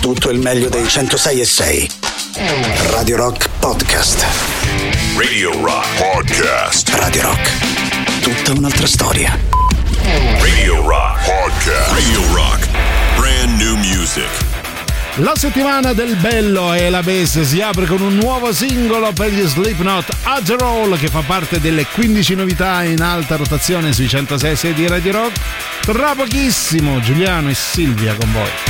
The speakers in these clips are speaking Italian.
tutto il meglio dei 106 e 6. Radio Rock Podcast. Radio Rock Podcast. Radio Rock. Tutta un'altra storia. Radio Rock Podcast. Radio Rock. Brand new music. La settimana del bello e la bass si apre con un nuovo singolo per gli Slipknot Roll che fa parte delle 15 novità in alta rotazione sui 106 di Radio Rock. Tra pochissimo Giuliano e Silvia con voi.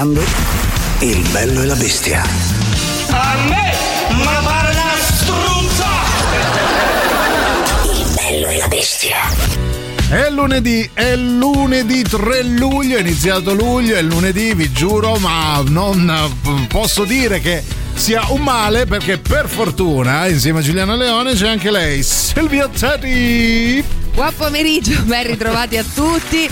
ascoltando Il bello e la bestia. A me, ma parla struzza! Il bello e la bestia. È lunedì, è lunedì 3 luglio, è iniziato luglio, è lunedì, vi giuro, ma non mm, posso dire che sia un male perché per fortuna insieme a Giuliana Leone c'è anche lei, Silvia Teddy. Buon pomeriggio, ben ritrovati a tutti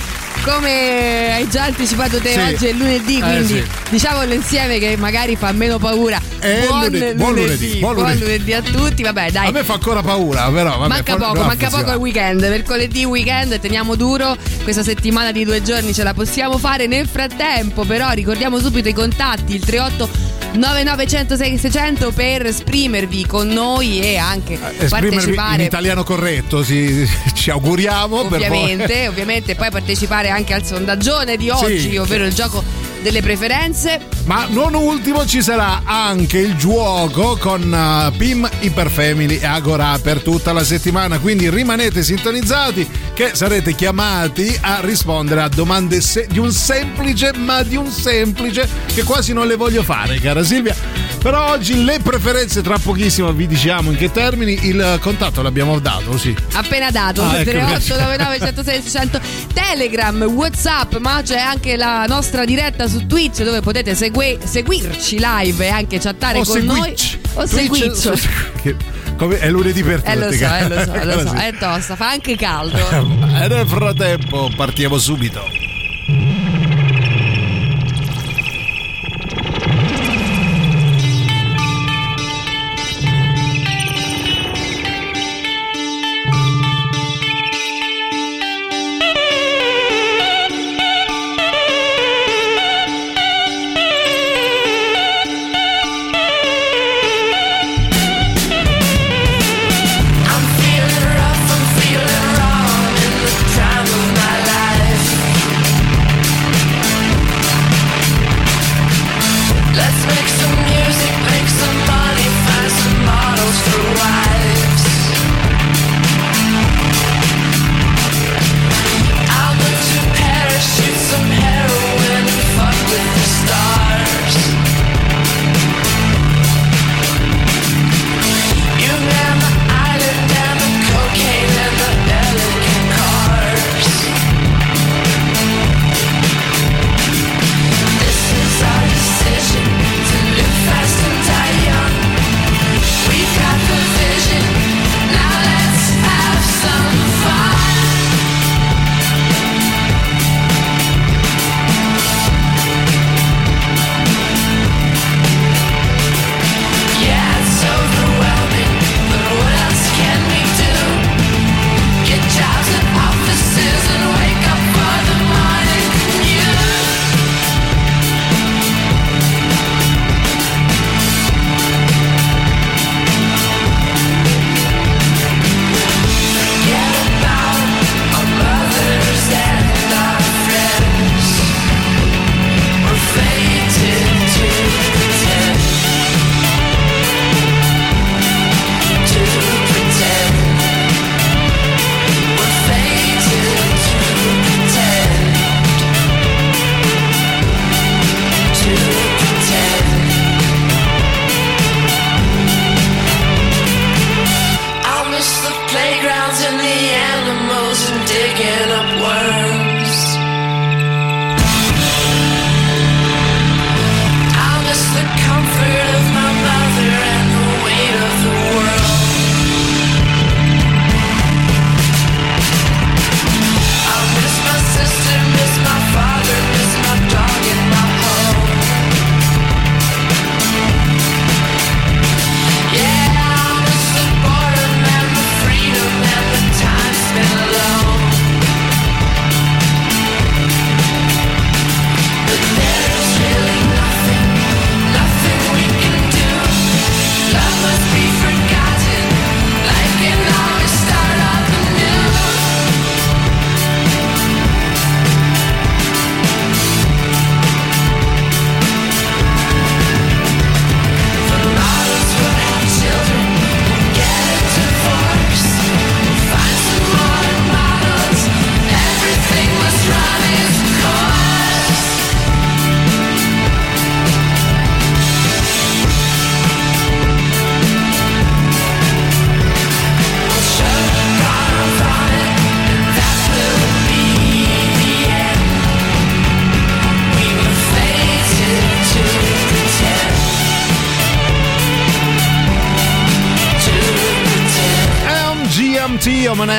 come hai già anticipato te, sì. oggi è lunedì, eh, quindi eh, sì. diciamolo insieme che magari fa meno paura. Buon lunedì, buon, lunedì, buon, lunedì. buon lunedì a tutti. Vabbè, dai. A me fa ancora paura, però. Vabbè, manca poco, manca poco il weekend. Mercoledì weekend, teniamo duro. Questa settimana di due giorni ce la possiamo fare. Nel frattempo, però, ricordiamo subito i contatti: il 38 9906 600 per esprimervi con noi e anche eh, partecipare in italiano corretto sì, ci auguriamo ovviamente, ovviamente poi partecipare anche al sondaggione di oggi sì. ovvero il gioco delle preferenze. Ma non ultimo ci sarà anche il gioco con uh, PIM Iperfamily e Agora per tutta la settimana, quindi rimanete sintonizzati che sarete chiamati a rispondere a domande se- di un semplice, ma di un semplice che quasi non le voglio fare, cara Silvia. Però oggi le preferenze tra pochissimo vi diciamo in che termini il contatto l'abbiamo dato, sì. Appena dato, ah, 3899 ecco 106 600 Telegram, Whatsapp, ma c'è anche la nostra diretta su Twitch dove potete segue- seguirci live e anche chattare o con seguirci. noi. O seguirci. Come è lunedì per tutti. Eh lo so, eh, lo so, lo so. è tosta, fa anche caldo. e nel frattempo partiamo subito.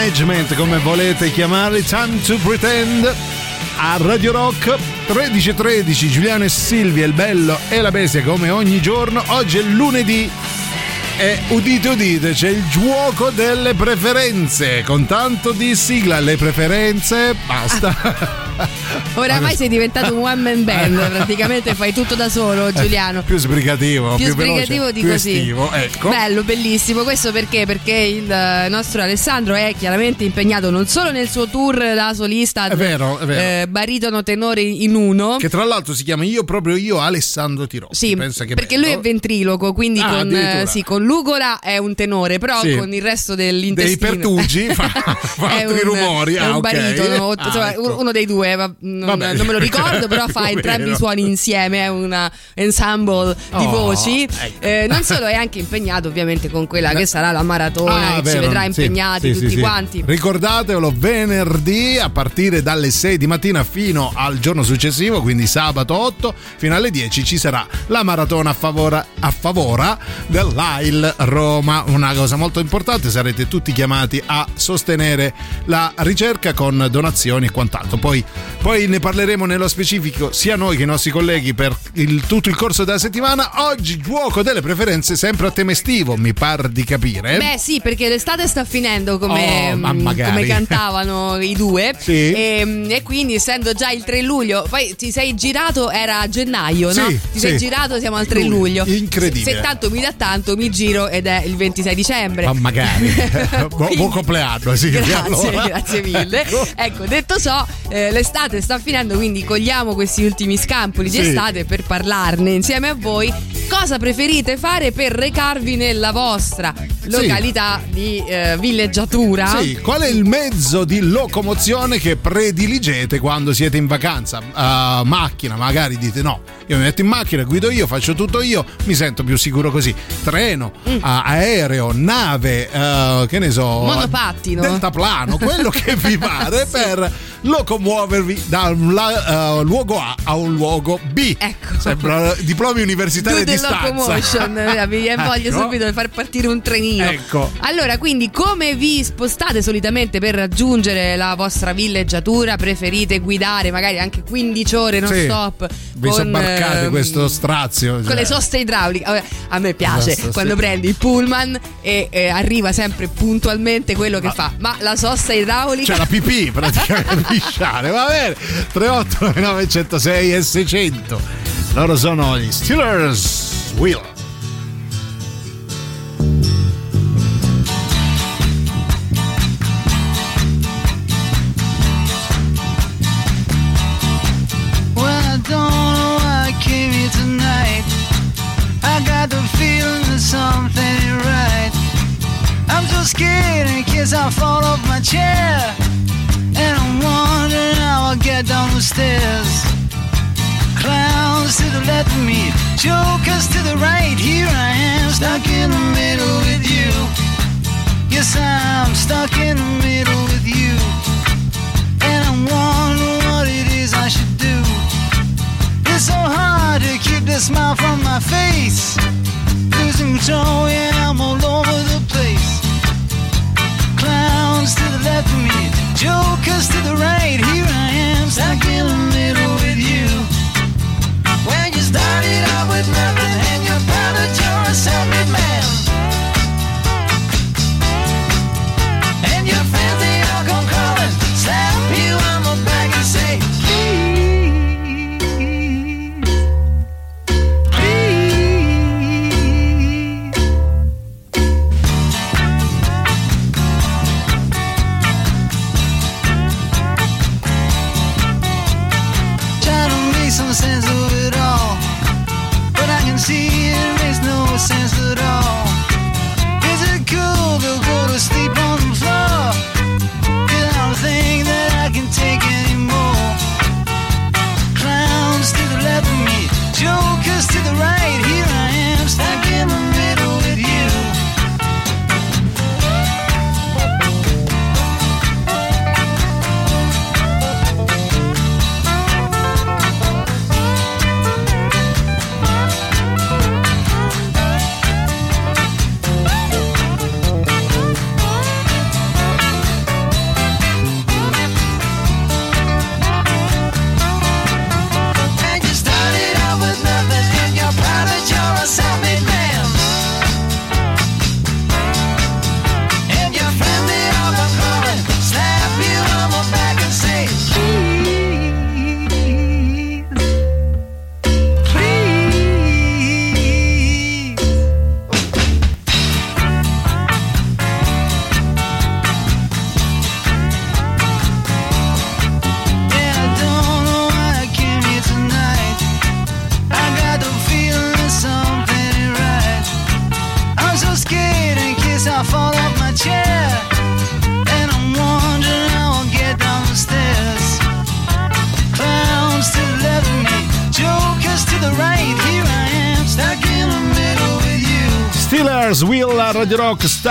Management, come volete chiamarli, Time to Pretend a Radio Rock 13.13 Giuliano e Silvia, il bello e la bestia come ogni giorno. Oggi è lunedì e udite udite c'è il gioco delle preferenze. Con tanto di sigla le preferenze basta Oramai sei diventato un one man band, praticamente fai tutto da solo, Giuliano. più sbrigativo, più, più sbrigativo veloce, di più così. estivo, ecco. Bello, bellissimo. Questo perché? Perché il nostro Alessandro è chiaramente impegnato non solo nel suo tour da solista, È vero, è vero. eh, baritono tenore in uno. Che tra l'altro si chiama io proprio io Alessandro Tirossi. Sì, perché bello. lui è ventriloco, quindi Ah, con, eh, sì, con l'ugola è un tenore, però Sì. con il resto dei dell'intestino pertugi fa, fa altri un, rumori. È ah, un ok. baritono, Ah, insomma, ecco. uno dei due, va- non, Vabbè. non me lo ricordo, però fa entrambi i suoni insieme, è un ensemble di Oh, voci. ecco. Eh, non solo è anche impegnato ovviamente con quella che sarà la maratona, Ah, che ci vedrà impegnati sì, tutti sì, quanti. Ricordatevelo venerdì a partire dalle 6 di mattina fino al giorno successivo, quindi sabato 8 fino alle 10 ci sarà la maratona a favore a favora dell'AIL Roma. Una cosa molto importante, sarete tutti chiamati a sostenere la ricerca con donazioni e quant'altro. Poi, poi ne parleremo nello specifico sia noi che i nostri colleghi per il- tutto il corso della settimana. Oggi gioco delle preferenze sempre a tema estivo, mi par di capire. Beh sì, perché l'estate sta finendo come, Oh, ma mm, come cantavano i due Sì. e, e quindi essendo già il 3 luglio, poi ti sei girato, era a gennaio, no? Sì, Ti sì. sei girato, siamo al 3 Luglio. Incredibile. Se, tanto mi dà tanto, mi giro ed è il 26 dicembre. Ma magari. Buon compleanno, sì. Grazie, allora. grazie mille. Ecco, detto ciò, eh, l'estate sta finendo, quindi cogliamo questi ultimi scampoli di Sì. estate per parlarne insieme a voi. Cosa preferite fare per recarvi nella vostra località di eh, villeggiatura? Sì, qual è il mezzo di locomozione che prediligete quando siete in vacanza? Uh, macchina, magari dite no, io mi metto in macchina, guido io, faccio tutto io, mi sento più sicuro così. Treno, Mm. uh, aereo, nave, uh, che ne so, Monopattino. deltaplano, quello che vi pare Sì. per locomuovervi da un la- uh, luogo A a un luogo B. Ecco. Sembra diplomi universitari the distanza. locomotion, eh, mi Ecco. subito di far partire un trenino. Ecco. Allora, quindi come vi spostate solitamente per raggiungere la vostra villeggiatura? Preferite guidare magari anche 15 ore non Sì. stop? Vi sobbarcate ehm, questo strazio. con cioè. le soste idrauliche. A me piace sì. quando prendi il pullman e eh, arriva sempre puntualmente quello che fa. Ma la sosta idraulica. C'è la pipì praticamente lisciare, va bene 3899 106 e 600 loro sono gli Steelers Wheel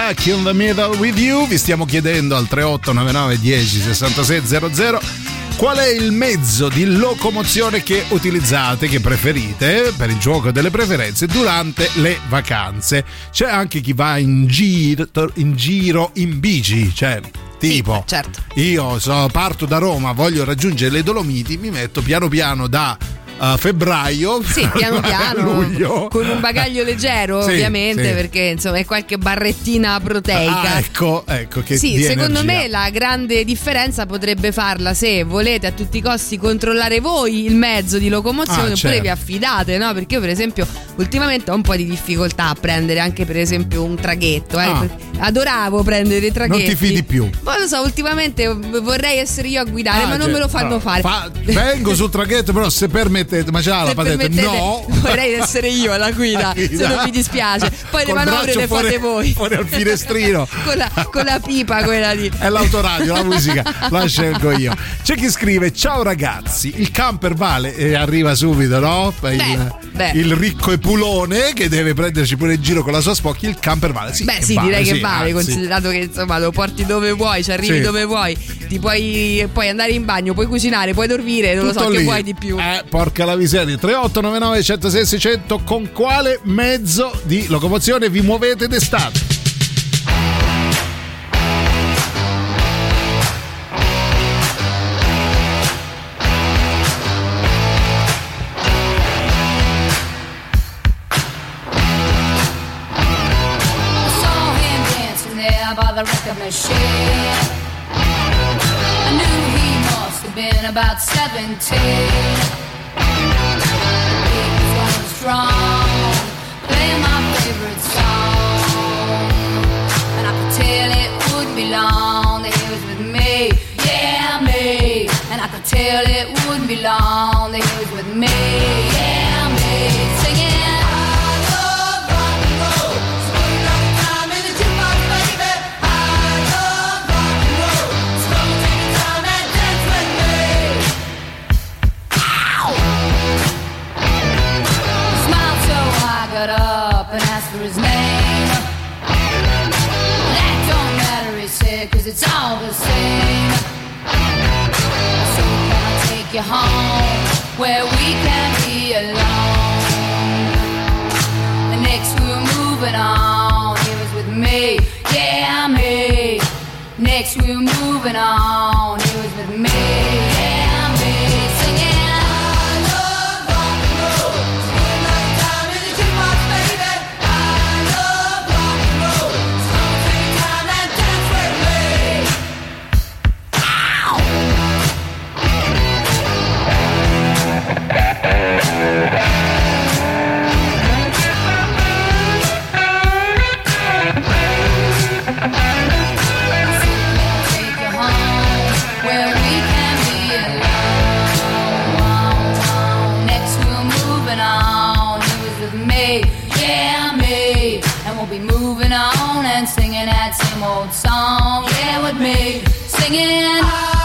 Stuck in the Middle with You. Vi stiamo chiedendo al 3899 10 66 00 qual è il mezzo di locomozione che utilizzate, che preferite per il gioco delle preferenze durante le vacanze. C'è anche chi va in giro in, giro in bici, cioè tipo Sì, certo. io so- parto da Roma, voglio raggiungere le Dolomiti, mi metto piano piano da eh, febbraio Sì, piano a piano, luglio con un bagaglio leggero, Sì, ovviamente, sì. perché insomma è qualche barrettina proteica. Ah, ecco, ecco che Sì, secondo energia. me la grande differenza potrebbe farla se volete a tutti i costi controllare voi il mezzo di locomozione Ah, oppure certo. vi affidate, no? Perché io per esempio ultimamente ho un po' di difficoltà a prendere anche per esempio un traghetto, eh. Ah. Adoravo prendere i traghetti. Non ti fidi più. Ma lo so, ultimamente vorrei essere io a guidare, Ah, ma non cioè, me lo fanno fare. fa- vengo sul traghetto, però se permettete, ma ce l'ha la patente? No. vorrei essere io alla guida, se non mi dispiace. Poi le Col manovre braccio le fate voi. fuori al finestrino. con, la, con la pipa quella lì. È l'autoradio, la musica, la scelgo io. C'è chi scrive: Ciao ragazzi, il camper vale e arriva subito, no? Il, beh. il ricco e pulone che deve prenderci pure in giro con la sua spocchi. Il camper vale. Sì, Beh, che sì, vale, direi che sì, vale, anzi. considerato che insomma lo porti dove vuoi, ci arrivi Sì. dove vuoi, ti puoi, puoi andare in bagno, puoi cucinare, puoi dormire, non lo so Tutto che lì. vuoi di più. Eh, porca la miseria. 3899 106 600 con quale mezzo di locomozione vi muovete d'estate? Machine. I knew he must have been about 17. feel it wouldn't be long. You home where we can be alone? Next we were moving on, he was with me, yeah, me. Next we were moving on, same old song, yeah, with me. Singing.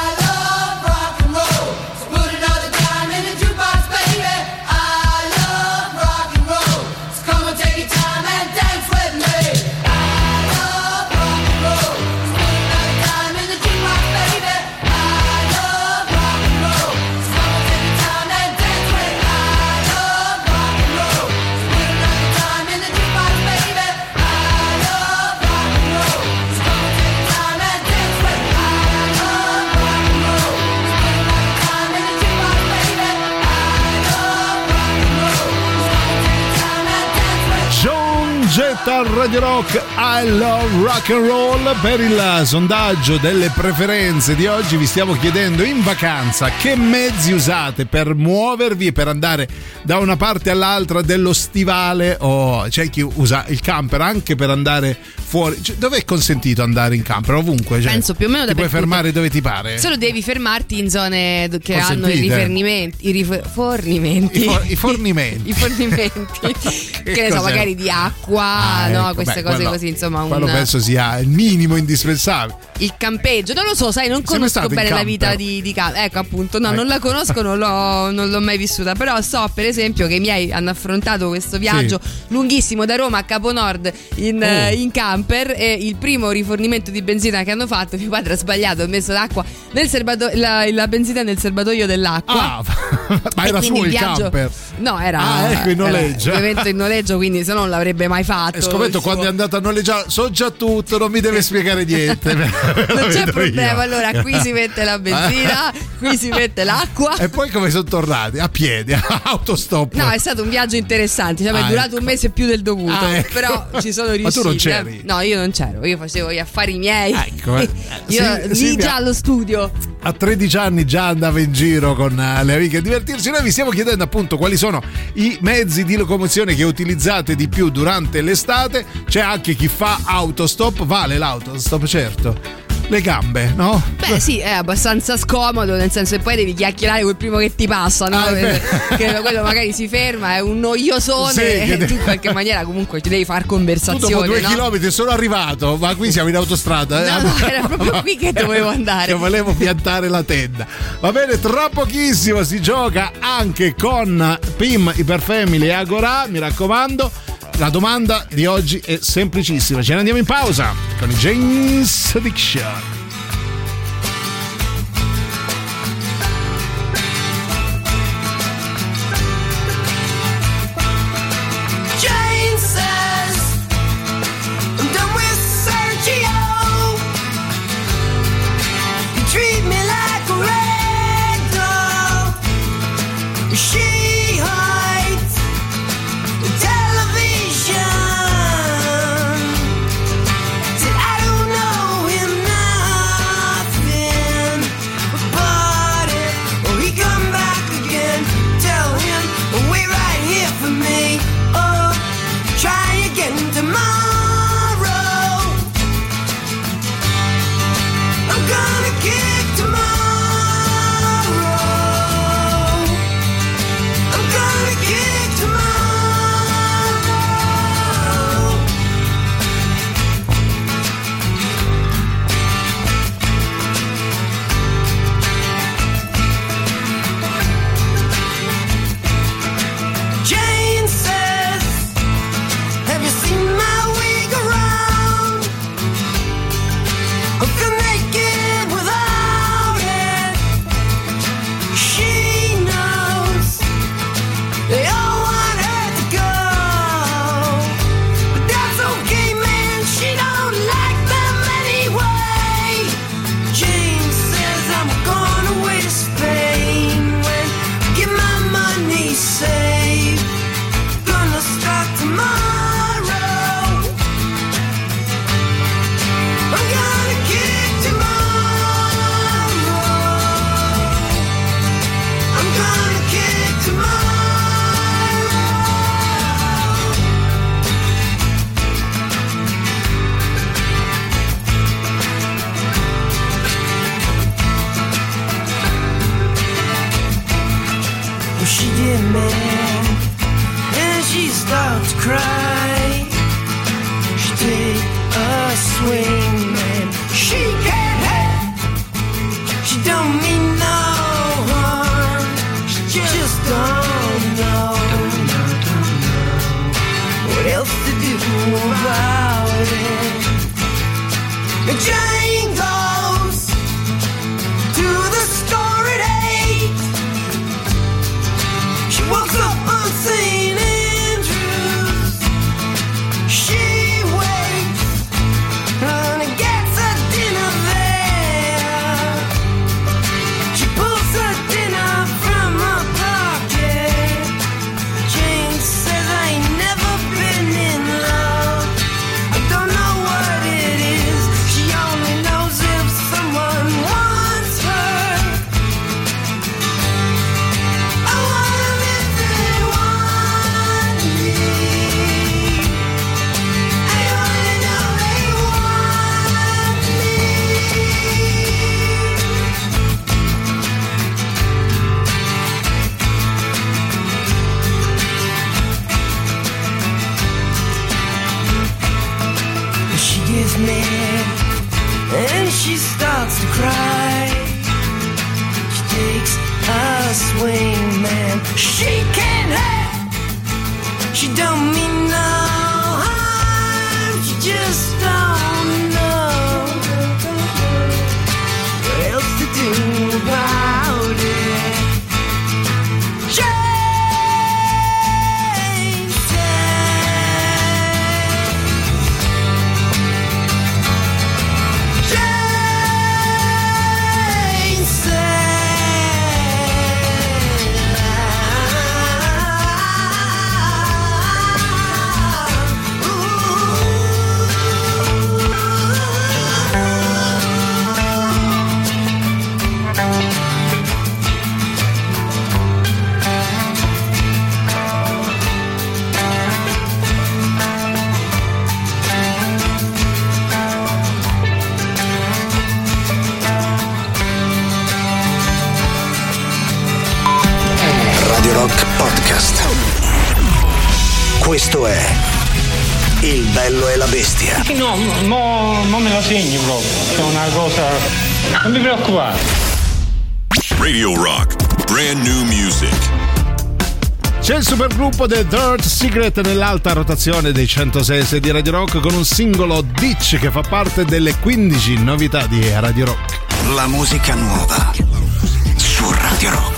Radio Rock I Love Rock and Roll per il sondaggio delle preferenze di oggi vi stiamo chiedendo in vacanza che mezzi usate per muovervi e per andare da una parte all'altra dello stivale o c'è chi usa il camper anche per andare fuori cioè, dove è consentito andare in camper ovunque cioè, Penso più o meno ti puoi fermare dove ti pare Solo devi fermarti in zone che hanno i Consentite. rifornimenti, i rif- fornimenti. I for- i fornimenti. I fornimenti. che ne so, magari di acqua, qua, Ah, no, ecco, queste beh, cose quello- così, insomma, Quello un, penso sia il minimo indispensabile. il campeggio. Non lo so, sai, non conosco bene la vita di, di camper. Ecco, appunto, no, Eh. non la conosco, non l'ho, non l'ho mai vissuta. Però so, per esempio, che i miei hanno affrontato questo viaggio lunghissimo da Roma a Caponord in, Oh. eh, in camper. E il primo rifornimento di benzina che hanno fatto, mio padre ha sbagliato, ha messo l'acqua nel serbato- la, la benzina nel serbatoio dell'acqua. Ah, ma era suo il viaggio- camper. No, era, Ah, ecco, in noleggio. era ovviamente in noleggio, quindi se no non l'avrebbe mai fatto. E scommetto quando è andato a noleggiare, so già tutto, non mi deve spiegare niente. Non c'è problema, io. allora qui si mette la benzina, qui si mette l'acqua. E poi come sono tornati? A piedi, autostop. No, è stato un viaggio interessante, diciamo, Ah, è durato ecco. un mese più del dovuto, Ah, ecco. però ci sono Ma riusciti. tu non c'eri? No, io non c'ero, io facevo gli affari miei. Ecco, eh. io Sì, lì Silvia- già allo studio. A 13 anni già andava in giro con eh, le amiche a divertirsi. Noi vi stiamo chiedendo appunto quali sono i mezzi di locomozione che utilizzate di più durante l'estate. C'è anche chi fa autostop, vale l'autostop, certo. Le gambe, no? Beh, sì, è abbastanza scomodo, nel senso che poi devi chiacchierare col primo che ti passa, no? Ah, che quello magari si ferma, è un noiosone Sì, e tu in qualche maniera comunque ti devi far Tu conversazione. dopo due no? chilometri sono arrivato, ma qui siamo in autostrada. eh? No, no, era proprio qui che dovevo andare. Che volevo piantare la tenda. Va bene, tra pochissimo si gioca anche con PIM Iperfamily e Agora. Mi raccomando, la domanda di oggi è semplicissima. Ce ne andiamo in pausa con James Addiction. She don't mean bello e la bestia. No, no, no me lo segni proprio. È una cosa. Non mi preoccupare. Radio Rock, brand new music. C'è il supergruppo The Dirt Secret nell'alta rotazione dei 106 di Radio Rock con un singolo Ditch che fa parte delle 15 novità di Radio Rock. La musica nuova su Radio Rock.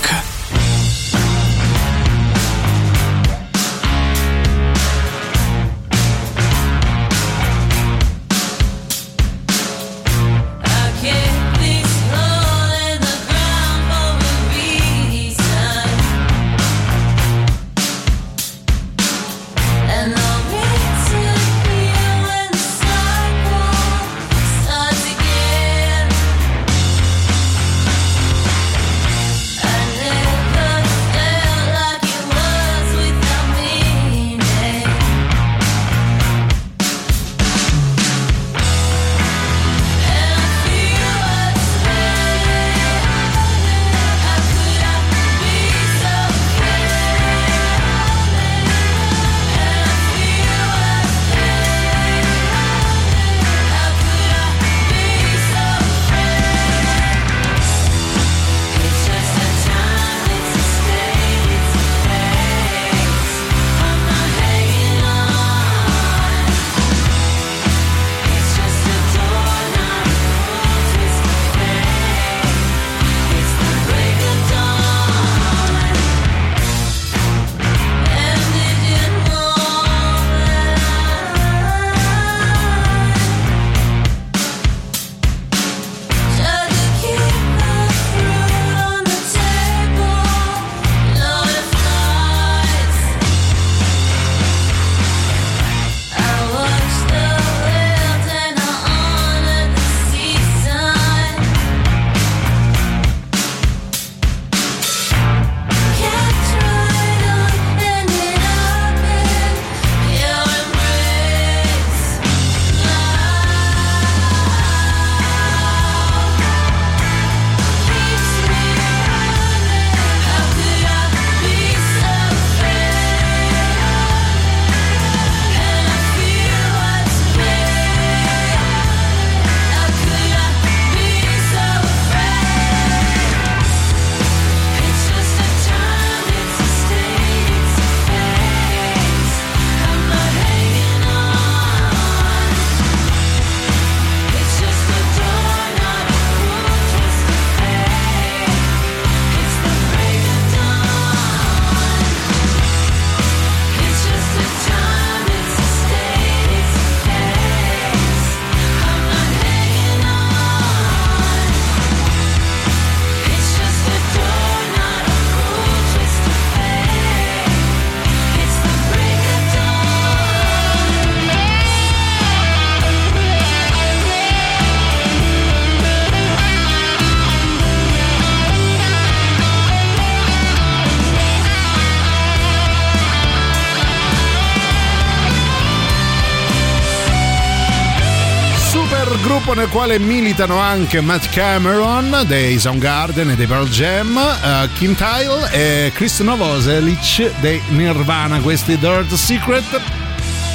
nel quale militano anche Matt Cameron dei Soundgarden e dei Pearl Jam, uh, Kim Tile e Chris Novoselic dei Nirvana, questi Dirt Secret.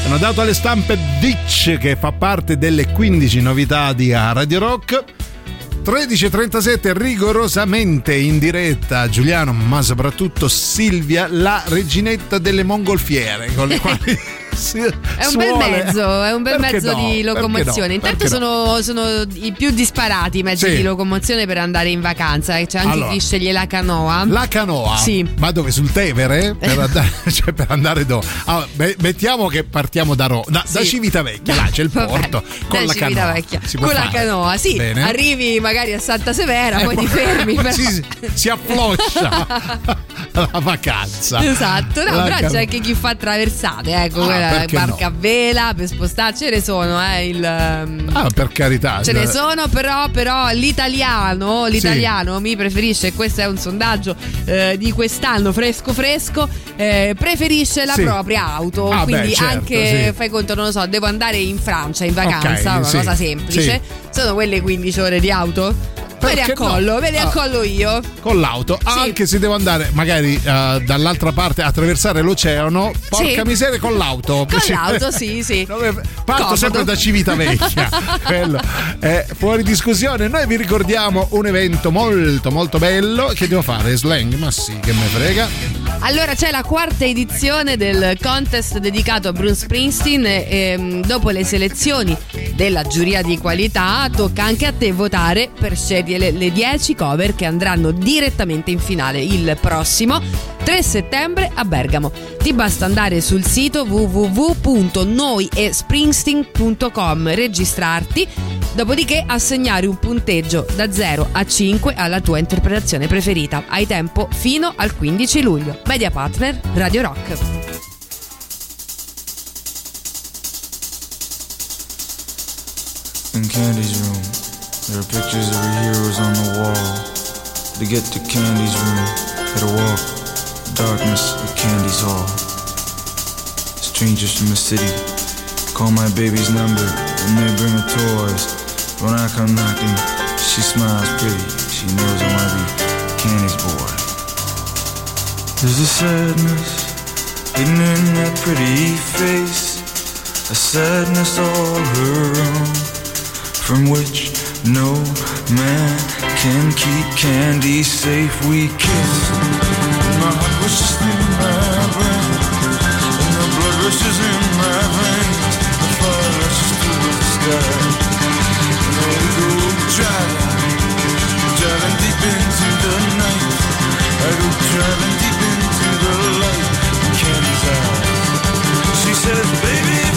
Hanno dato alle stampe Ditch che fa parte delle 15 novità di Radio Rock. 13.37 rigorosamente in diretta Giuliano ma soprattutto Silvia la reginetta delle mongolfiere con le quali si È un bel mezzo, è un bel Perché mezzo no? di locomozione. no? Intanto sono, sono i più disparati i mezzi Sì. di locomozione per andare in vacanza. C'è anche Allora. chi sceglie la canoa. La canoa? Sì. Ma dove? Sul Tevere? Per andare, cioè per andare dove? Allora, me- mettiamo che partiamo da Roma, da, da Sì. Civitavecchia, là c'è il porto, con Da la canoa. Civitavecchia. Può Con la fare. canoa, sì. Bene. Arrivi magari a Santa Severa, Eh, poi ti fermi. però- si, si- si affloscia la vacanza. Esatto, no, La però canoa. c'è anche chi fa traversate, ecco, Ah, quella perché barca a vela per spostare, ce ne sono, eh, il, ehm, Ah, per carità. Ce ne sono, però, però l'italiano, l'italiano mi preferisce, questo è un sondaggio eh, di quest'anno fresco fresco, eh, preferisce la Sì. propria auto. Ah, beh, Quindi certo, anche, sì. fai conto, non lo so, devo andare in Francia in vacanza, Ok, una sì, cosa semplice. Sono quelle 15 ore di auto. Me le Perché no? accollo, me Ah. accollo io. Con l'auto, anche se devo andare magari eh, dall'altra parte a attraversare l'oceano, porca Sì. miseria con l'auto. Con Sì. l'auto, sì, sì. Parto Comodo. sempre da Civitavecchia. Quello è fuori discussione. Noi vi ricordiamo un evento molto molto bello. Che devo fare? Slang? Ma sì, che me frega. Allora c'è la quarta edizione del contest dedicato a Bruce Springsteen e ehm, dopo le selezioni della giuria di qualità tocca anche a te votare per scegliere le 10 cover che andranno direttamente in finale il prossimo 3 settembre a Bergamo. Ti basta andare sul sito www.noiespringsteen.com, registrarti, dopodiché assegnare un punteggio da 0 a 5 alla tua interpretazione preferita. Hai tempo fino al 15 luglio. Media partner Radio Rock. In Candy's room, there are pictures of her heroes on the wall. To get to Candy's room, gotta walk the darkness of Candy's hall. Strangers from the city call my baby's number and they bring her toys. When I come knocking, she smiles pretty. She knows I wanna be Candy's boy. There's a sadness hidden in that pretty face, a sadness all her own from which no man can keep candy safe. We and my heart rushes through my brain, and the blood rushes in my veins. Driving deep into the light, in eyes. She says, "Baby,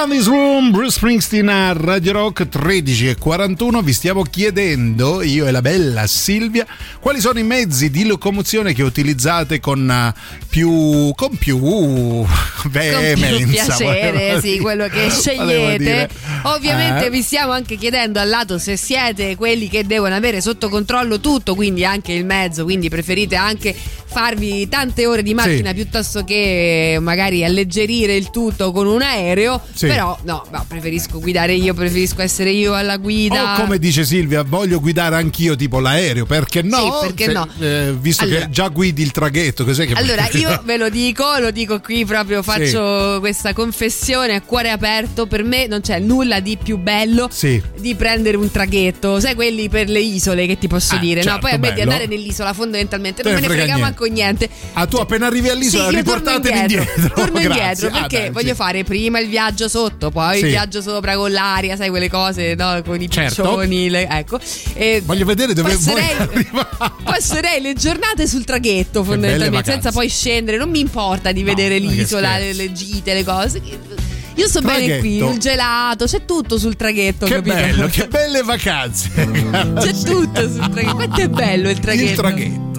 Candy's Room, Bruce Springsteen a Radio Rock 13 e 41. Vi stiamo chiedendo, io e la bella Silvia, quali sono i mezzi di locomozione che utilizzate con eh, più, con più veemenza. Con più piacere, sì, quello che scegliete. Ovviamente Eh, vi stiamo anche chiedendo al lato se siete quelli che devono avere sotto controllo tutto, quindi anche il mezzo, quindi preferite anche farvi tante ore di macchina Sì. piuttosto che magari alleggerire il tutto con un aereo. Sì. Però no, no, preferisco guidare io, preferisco essere io alla guida. O come dice Silvia, voglio guidare anch'io tipo l'aereo, perché no? Sì, perché Se- no? eh, visto Allora- che già guidi il traghetto, cos'è che Allora, io ve lo dico, lo dico qui proprio, faccio questa confessione a cuore aperto. Per me non c'è nulla di più bello Sì. di prendere un traghetto, sai, quelli per le isole che ti posso Ah, dire. certo, no, poi a me di andare nell'isola fondamentalmente Te non me ne frega frega manco niente. Ah, tu appena arrivi all'isola Sì, torno riportatemi indietro. Torno Grazie. indietro Ah, perché dai, voglio sì. fare prima il viaggio sotto, poi Sì. il viaggio sopra con l'aria, sai, quelle cose, no? Con i Certo. piccioni, le- ecco. E Voglio vedere dove passerei, vuoi arrivare. passerei le giornate sul traghetto fondamentalmente senza poi scendere non mi importa di vedere che l'isola le, le gite le cose io sto bene qui il gelato c'è tutto sul traghetto Che capito? bello, che belle vacanze. c'è tutto sul traghetto quanto è bello il traghetto Il traghetto.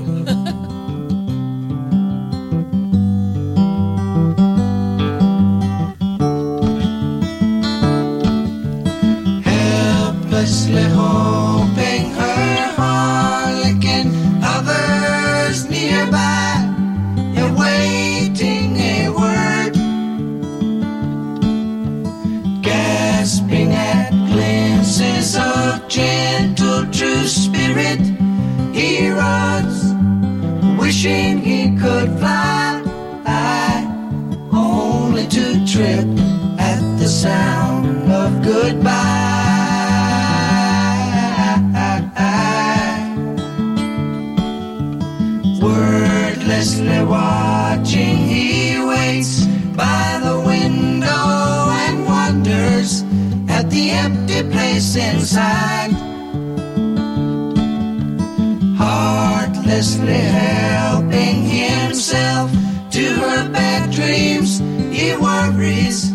Place inside. Heartlessly helping himself to her bad dreams, he worries.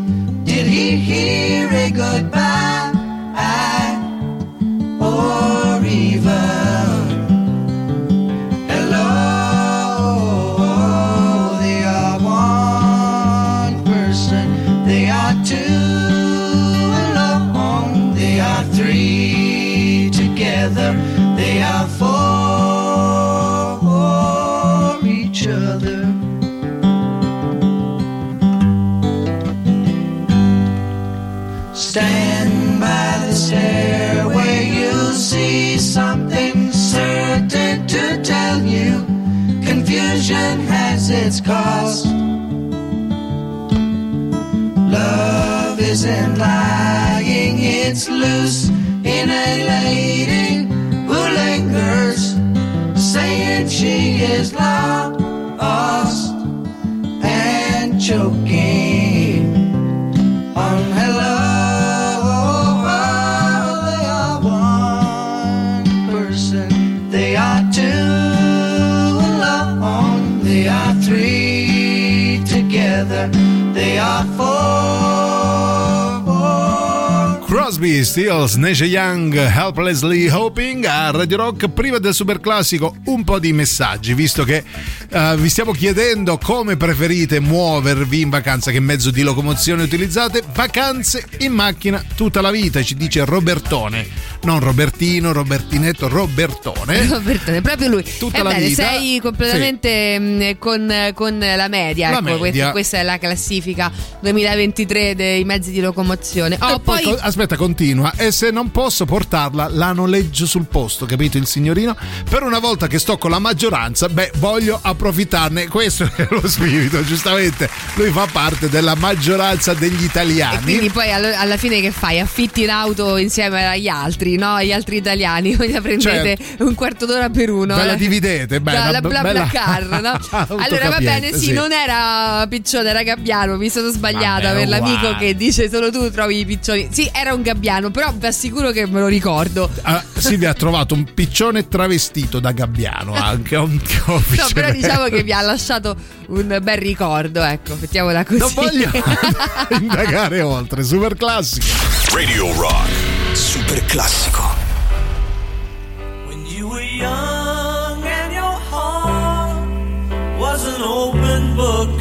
Did he hear a goodbye? Confusion has its cost. Love isn't lying, it's loose in a lady who lingers, saying she is lost together, they are four. Crosby, Stills, Neige Young, Helplessly Hoping a Radio Rock. Prima del super classico, un po' di messaggi, visto che eh, vi stiamo chiedendo come preferite muovervi in vacanza, che mezzo di locomozione utilizzate. Vacanze in macchina tutta la vita, ci dice Robertone. Non Robertino, Robertinetto, Robertone. Robertone, proprio lui. Tutta la Ebbene, vita. sei completamente mh, con, con la media. La ecco, media. Questa, questa è la classifica 2023 dei mezzi di locomozione. Oh, poi, poi, co- aspetta, continua. E se non posso portarla, la noleggio sul posto, capito il signorino? Per una volta che sto con la maggioranza, beh, voglio approfittarne. Questo è lo spirito, giustamente. Lui fa parte della maggioranza degli e italiani. quindi poi alla fine che fai? Affitti l'auto insieme agli altri, no? Agli altri italiani. Voi la prendete un quarto d'ora per uno. Certo. Ve la eh. dividete, beh, la bla bla car, no? allora va bene, sì, sì. non era Piccione, era Gabbiano, mi sono svagliata Vabbè, per l'amico uguale. che dice solo tu trovi i piccioni. Sì, era un gabbiano, però vi assicuro che me lo ricordo. Ah, Silvia ha trovato un piccione travestito da gabbiano anche. Un, No, però diciamo che vi ha lasciato un bel ricordo, ecco, mettiamola così. Non voglio indagare oltre, super classico. Radio Rock. Super classico. When you were young and your heart was an open book,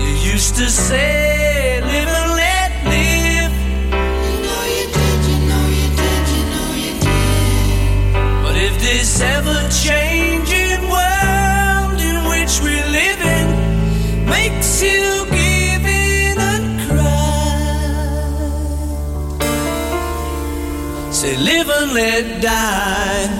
you used to say, let die.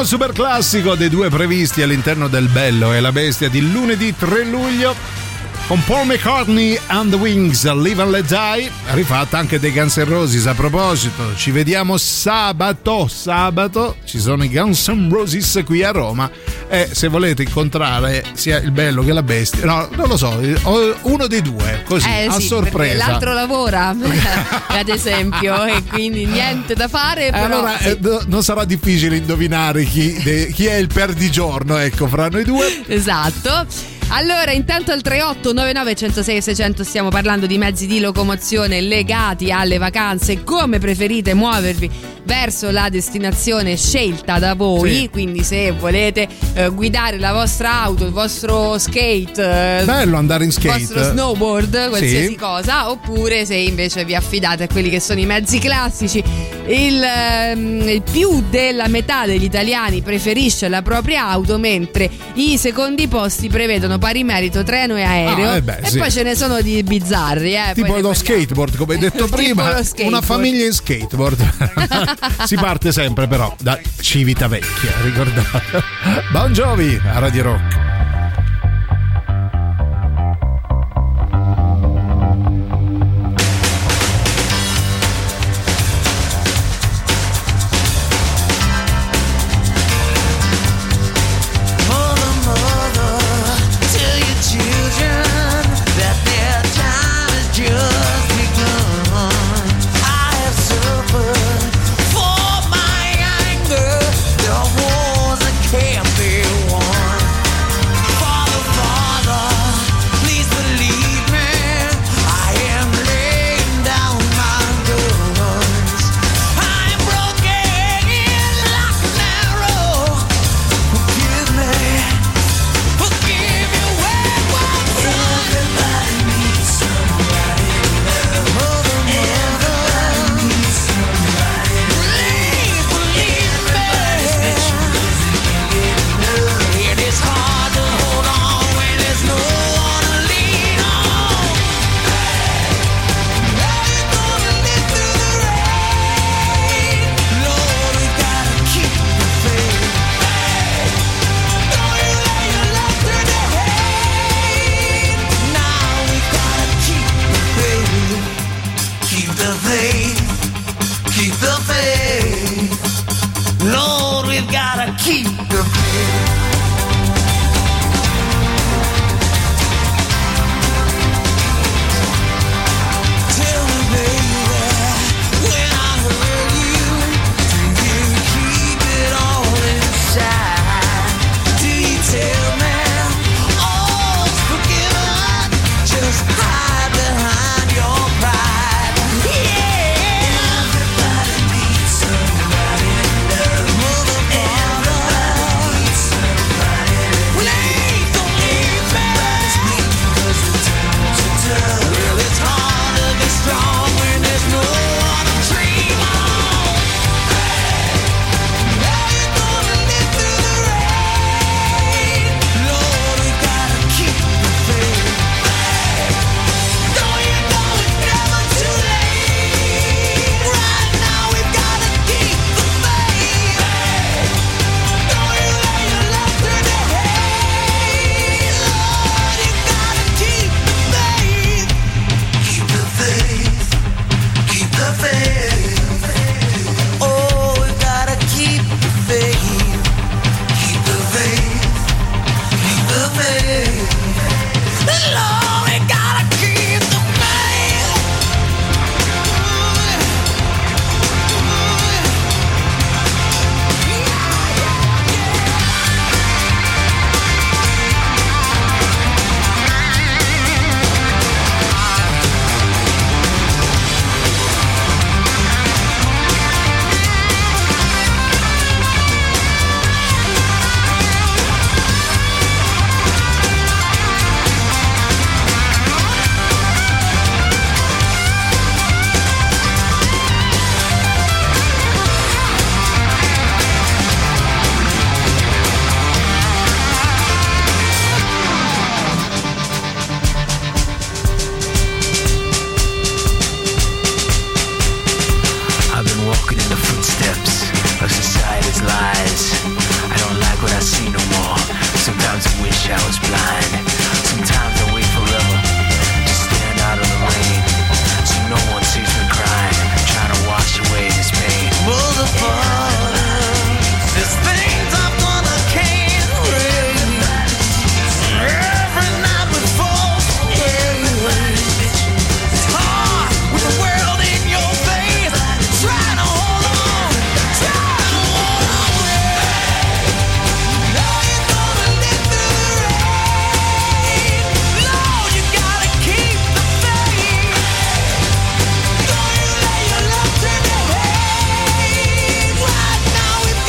Primo super classico dei due previsti all'interno del Bello e la Bestia di lunedì 3 luglio con Paul McCartney and the Wings, Live and Let Die, rifatta anche dei Guns N' Roses. A proposito, ci vediamo sabato, sabato ci sono i Guns N' Roses qui a Roma e se volete incontrare sia il Bello che la Bestia, no, non lo so, uno dei due, così, Eh a sì, sorpresa. l'altro lavora, ad esempio, e quindi niente da fare. Eh, Però, allora sì. eh, no- non sarà difficile indovinare chi, de- chi è il perdigiorno, ecco, fra noi due. Esatto. Allora, intanto al 3899 106 600 stiamo parlando di mezzi di locomozione legati alle vacanze, come preferite muovervi verso la destinazione scelta da voi, Sì. quindi se volete eh, guidare la vostra auto, il vostro skate, eh, Bello andare in il skate. vostro snowboard, qualsiasi Sì. cosa, oppure se invece vi affidate a quelli che sono i mezzi classici, il, il più della metà degli italiani preferisce la propria auto, mentre i secondi posti prevedono pari merito treno e aereo. Ah, eh beh, e sì. poi ce ne sono di bizzarri, eh, Tipo lo skateboard, come hai detto prima, una famiglia in skateboard. si parte sempre però da Civitavecchia, ricordate. Jovi a Radio Rock.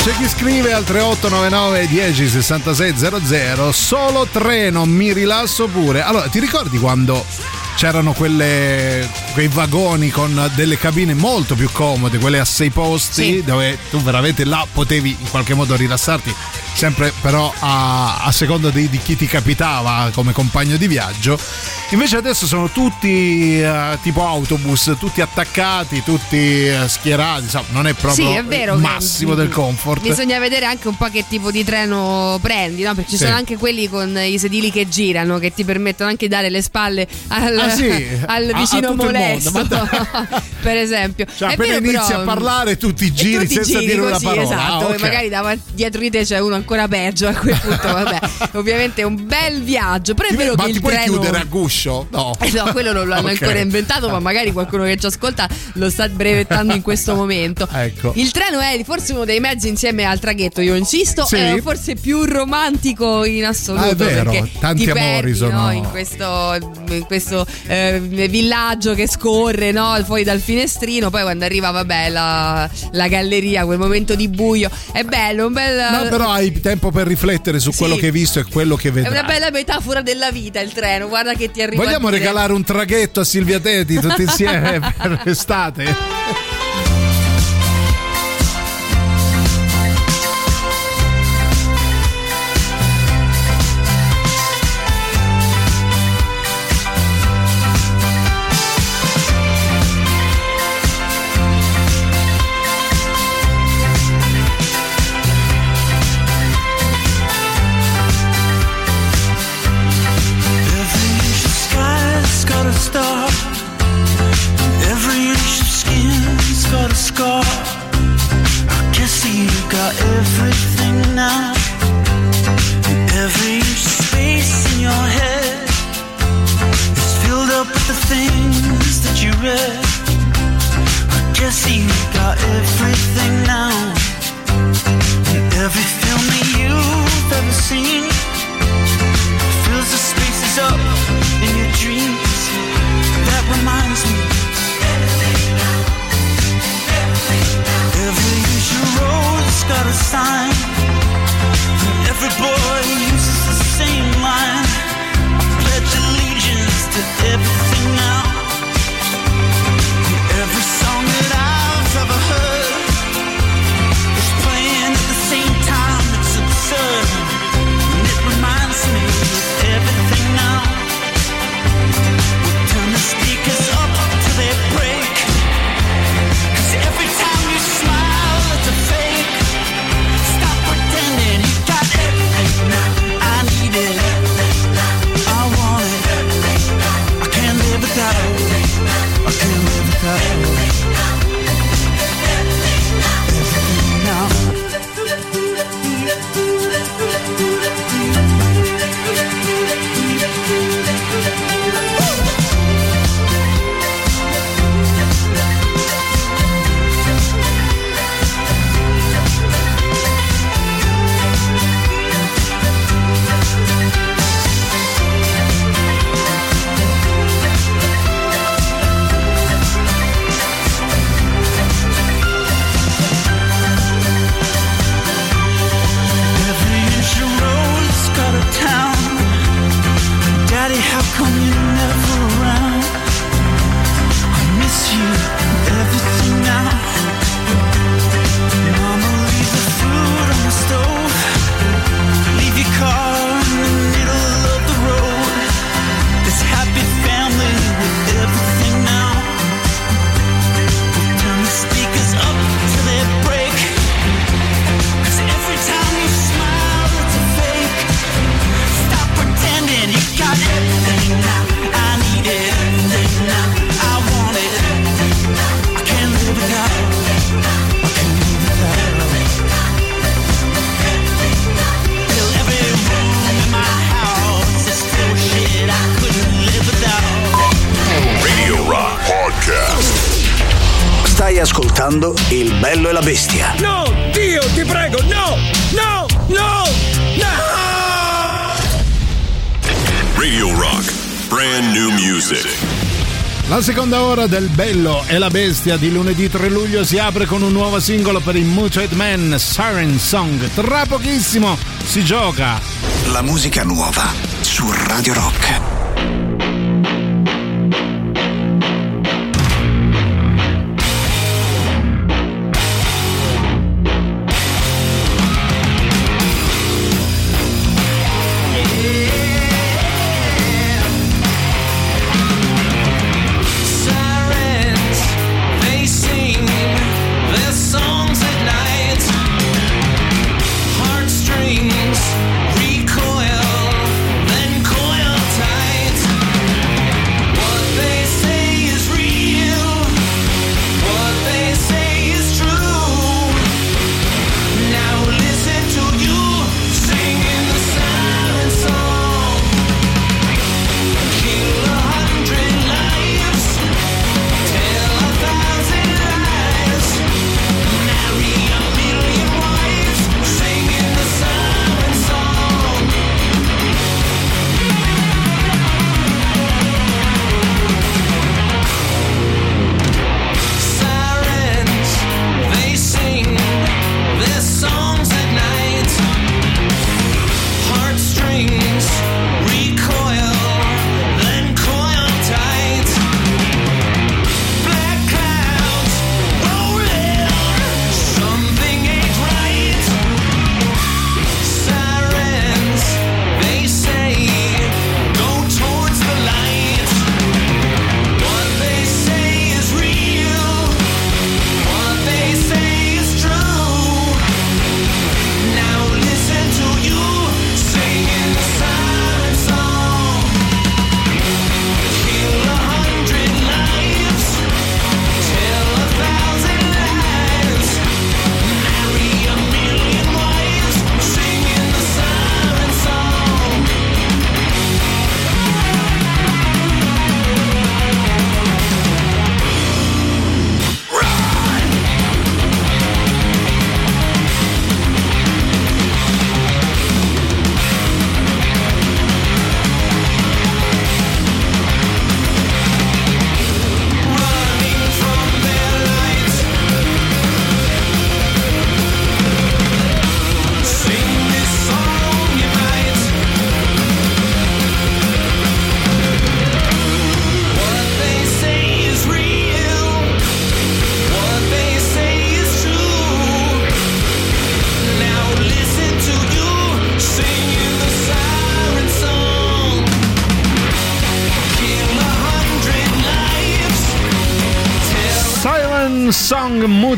C'è chi scrive al 3899 10 66 00 solo treno, mi rilasso pure. Allora, ti ricordi quando c'erano quelle, quei vagoni con delle cabine molto più comode, quelle a sei posti, Sì. dove tu veramente là potevi in qualche modo rilassarti, sempre però a, a seconda di, di chi ti capitava come compagno di viaggio. Invece adesso sono tutti eh, tipo autobus, tutti attaccati, tutti eh, schierati, insomma, non è proprio Sì, è vero. il massimo del comfort. Bisogna vedere anche un po' che tipo di treno prendi, no? Perché ci Sì. sono anche quelli con i sedili che girano, che ti permettono anche di dare le spalle al, Ah, sì? al A- a mondo, per esempio. Cioè, È appena vero, inizi però, a parlare, tu ti giri tu ti senza giri dire una così, parola. Esatto, Ah, e ok. magari davanti, dietro di te c'è uno ancora peggio a quel punto, vabbè. Ovviamente è un bel viaggio, però è vero Ma che ti il puoi treno chiudere a guscio? No. eh no, quello non lo hanno Ok. ancora inventato, ma magari qualcuno che ci ascolta lo sta brevettando in questo momento. Ecco. Il treno è forse uno dei mezzi insieme al traghetto, io insisto, Sì. è forse più romantico in assoluto. Ah, è vero, perché tanti ti amori perdi, sono- no, in questo, in questo, eh, villaggio che scorre no, fuori dal finestrino, poi quando arriva vabbè la, la galleria, quel momento di buio, è bello, un bel... No, però hai tempo per riflettere su Sì. quello che hai visto e quello che È vedrai. una bella metafora della vita il treno, guarda che ti arriva Vogliamo regalare un traghetto a Silvia Teti tutti insieme per l'estate? Seconda ora del Bello e la Bestia di lunedì 3 luglio si apre con un nuovo singolo per i Muted Men, Siren Song. Tra pochissimo si gioca. La musica nuova su Radio Rock.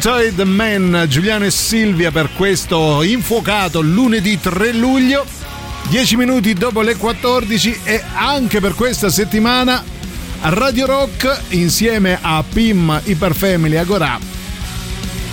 Mutoid Man, Giuliano e Silvia per questo infuocato lunedì 3 luglio, 10 minuti dopo le 14 e anche per questa settimana Radio Rock insieme a PIM Iperfamily Agora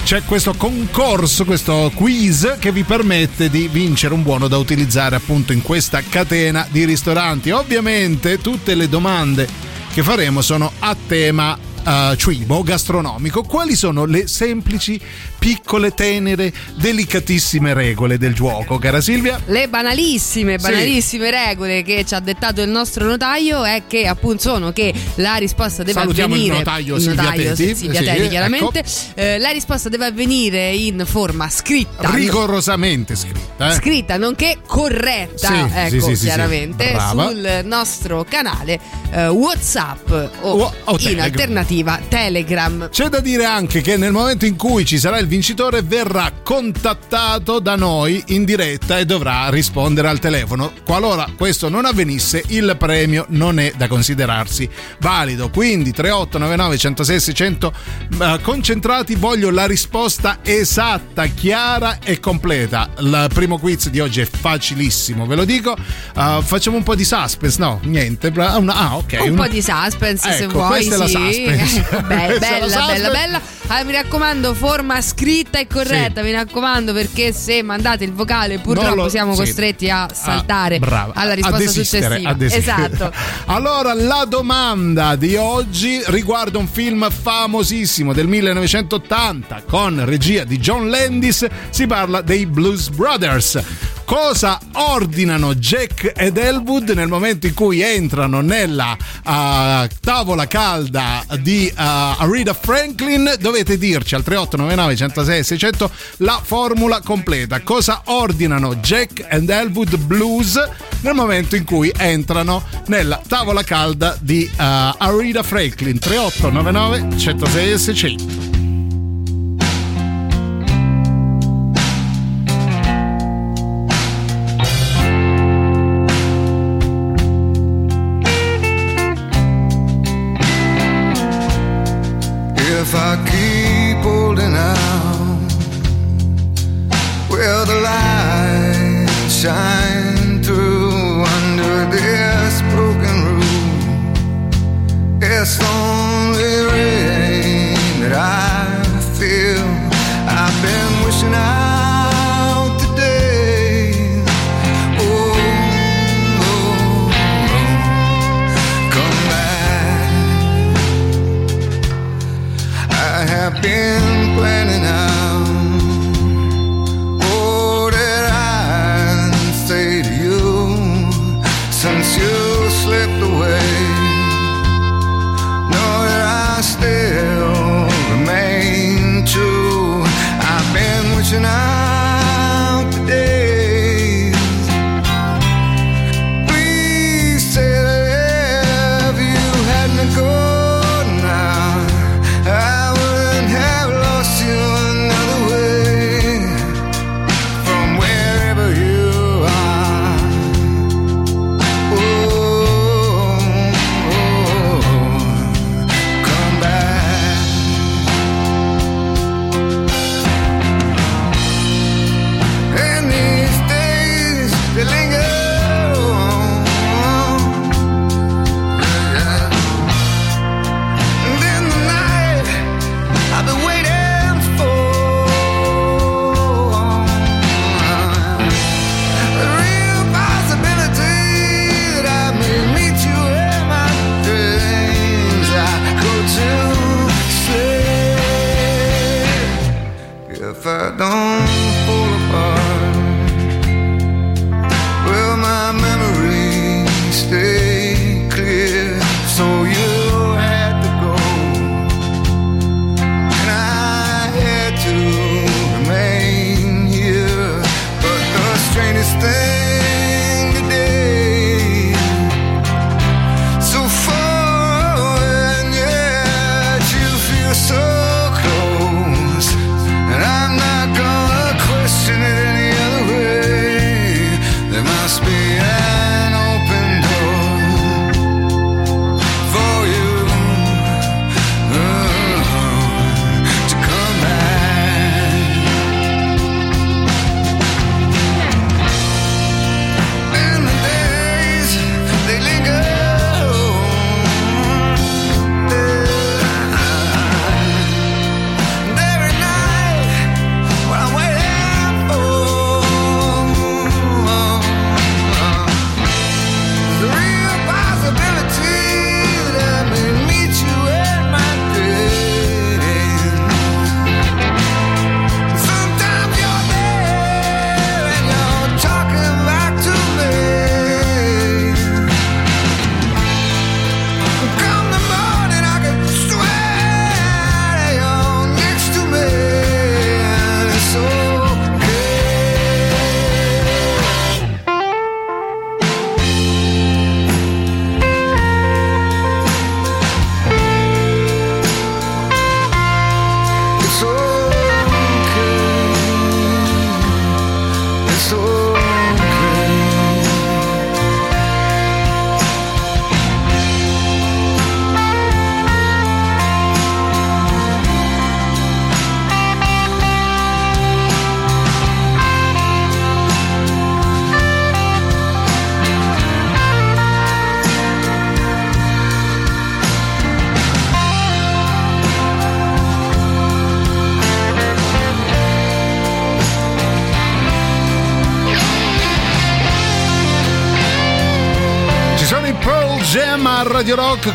c'è questo concorso, questo quiz che vi permette di vincere un buono da utilizzare appunto in questa catena di ristoranti. Ovviamente tutte le domande che faremo sono a tema eh, cibo gastronomico. Quali sono le semplici, piccole, tenere, delicatissime regole del gioco, cara Silvia? Le banalissime, banalissime regole che ci ha dettato il nostro notaio è che appunto sono che la risposta deve Salutiamo il avvenire notaio il Silvia notaio, Teti. Silvia Sì, Teti, chiaramente ecco. Eh, la risposta deve avvenire in forma scritta Rigorosamente scritta. eh? scritta nonché corretta Sì, ecco sì, sì, sì, chiaramente sì. Sul nostro canale eh, Whatsapp o, O- o in Telegram. alternativa Telegram C'è da dire anche che nel momento in cui ci sarà il vincitore verrà contattato da noi in diretta e dovrà rispondere al telefono. Qualora questo non avvenisse, il premio non è da considerarsi valido. Quindi 3899 106 600 eh, concentrati, voglio la risposta esatta, chiara e completa. Il primo quiz di oggi è facilissimo, ve lo dico. Eh, facciamo un po' di suspense, no? Niente. Una- ah, ok. un una- po' di suspense se Ecco, vuoi questa è la sì. suspense. Beh, Questa è la bella bella suspense. bella Ah, mi raccomando, forma scritta e corretta, mi raccomando, perché se mandate il vocale purtroppo lo- siamo sì. costretti a saltare brava, alla risposta successiva. Esatto. Allora, la domanda di oggi riguarda un film famosissimo del 1980 con regia di John Landis. Si parla dei Blues Brothers. Cosa ordinano Jack ed Elwood nel momento in cui entrano nella uh, tavola calda di uh, Aretha Franklin? Dovete dirci al 3899 106 600 la formula completa. Cosa ordinano Jack and Elwood Blues nel momento in cui entrano nella tavola calda di uh, Aretha Franklin 3899 106 600.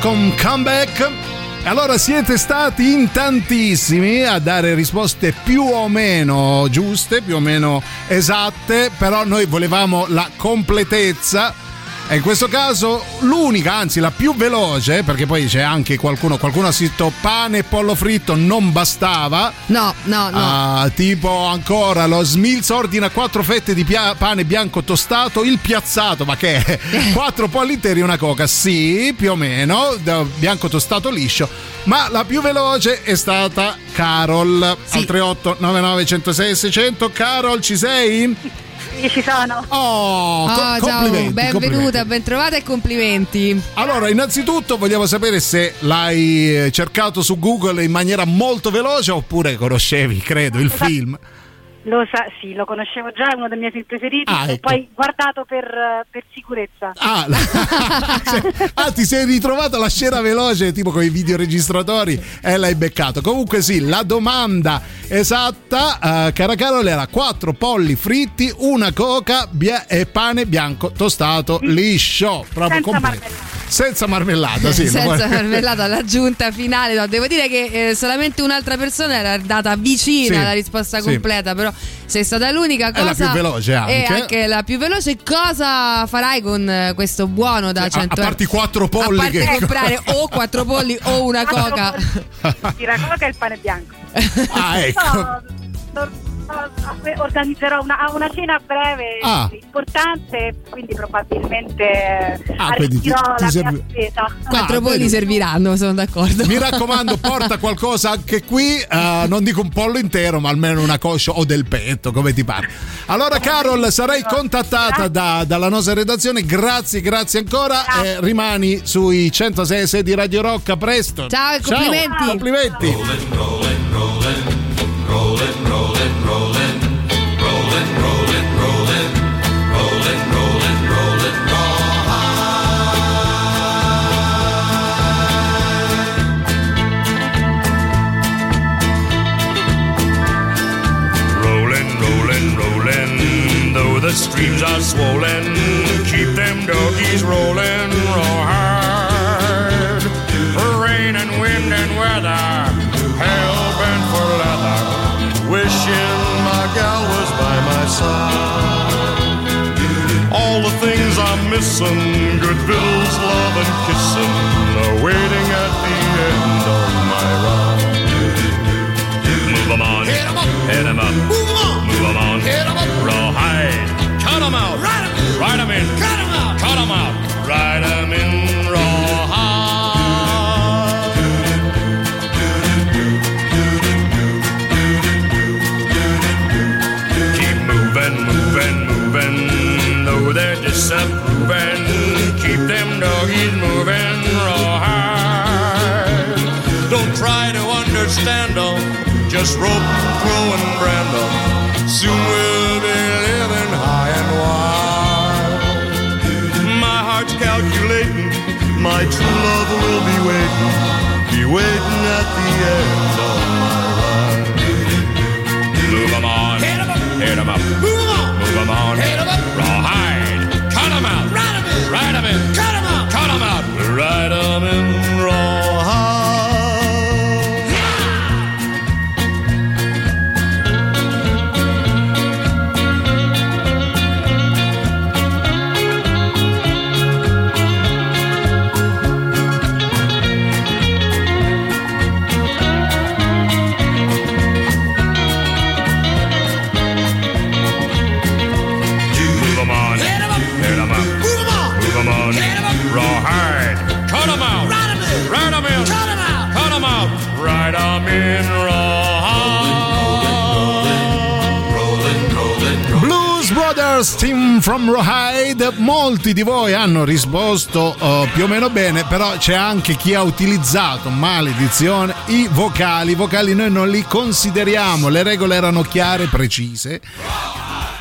Con Comeback. Allora siete stati in tantissimi a dare risposte più o meno giuste, più o meno esatte, però noi volevamo la completezza. E in questo caso l'unica, anzi la più veloce, perché poi c'è anche qualcuno, qualcuno ha scritto pane e pollo fritto, non bastava. No, no, no. Ah, tipo ancora lo Smilz ordina quattro fette di pia- pane bianco tostato, il piazzato, ma che è? quattro polli interi e una coca, sì, più o meno, bianco tostato liscio, ma la più veloce è stata Carol al 38 99 106 600. Carol, ci sei? Sì, ci sono. Oh, co- Oh, ciao, complimenti, benvenuta, complimenti. bentrovata e complimenti. Allora, innanzitutto vogliamo sapere se l'hai eh, cercato su Google in maniera molto veloce oppure conoscevi, credo, il film. Lo sa, sì, lo conoscevo già, è uno dei miei film preferiti. Ah, ecco. poi guardato per, eh, per sicurezza. Ah, Cioè, ah, ti sei ritrovata la scena veloce tipo con i videoregistratori e l'hai beccato. Comunque sì, la domanda esatta, eh, cara Carol, era quattro polli fritti, una coca bia- e pane bianco tostato liscio. Proprio Senza completo. Senza marmellata, sì. Senza marmellata all'aggiunta finale. No, devo dire che eh, solamente un'altra persona era andata vicina Sì, alla risposta sì. completa, però sei stata l'unica È la cosa. più veloce anche. E anche la più veloce. Cosa farai con eh, questo buono da a, 100 a parte i quattro polli A parte che comprare o quattro polli o una coca. Sì, la coca e il pane bianco. Ah, ecco. No, organizzerò una, una cena breve Ah. importante, quindi probabilmente Ah, quindi ti- ti mia spesa. Quattro Ah, polli serviranno, sono d'accordo. Mi raccomando, porta qualcosa anche qui. eh, non dico un pollo intero, ma almeno una coscia o del petto, come ti pare. Allora, Carol, sarai contattata da- dalla nostra redazione. Grazie, grazie ancora. E rimani sui 106 di Radio Rock. A presto. Ciao e complimenti. complimenti. Streams are swollen, keep them doggies rolling real hard. For rain and wind and weather, hell bent for leather, wishing my gal was by my side. All the things I'm missing, good bills, love and kissing, are waiting at the end of my ride. Move 'em on, hit 'em up, hit 'em up, move on, move on, hit 'em up, rawhide, cut 'em out, ride 'em in, ride 'em in, cut 'em out, cut 'em out, ride 'em in rawhide. Keep moving, moving, moving, though they're disapproving, keep them doggies moving rawhide. Don't try to understand them, just rope, throw, and brand them. Soon we'll my true love will be waiting, be waiting at the end of my ride. Move 'em on, hit 'em up, hit 'em up, move 'em on, move 'em on, hit 'em up, rawhide, cut 'em out, ride 'em in, ride 'em in, cut 'em out, cut 'em out, ride 'em in Brothers Team from Rawhide. Molti di voi hanno risposto eh, più o meno bene, però c'è anche chi ha utilizzato, maledizione, i vocali. I vocali noi non li consideriamo, le regole erano chiare e precise.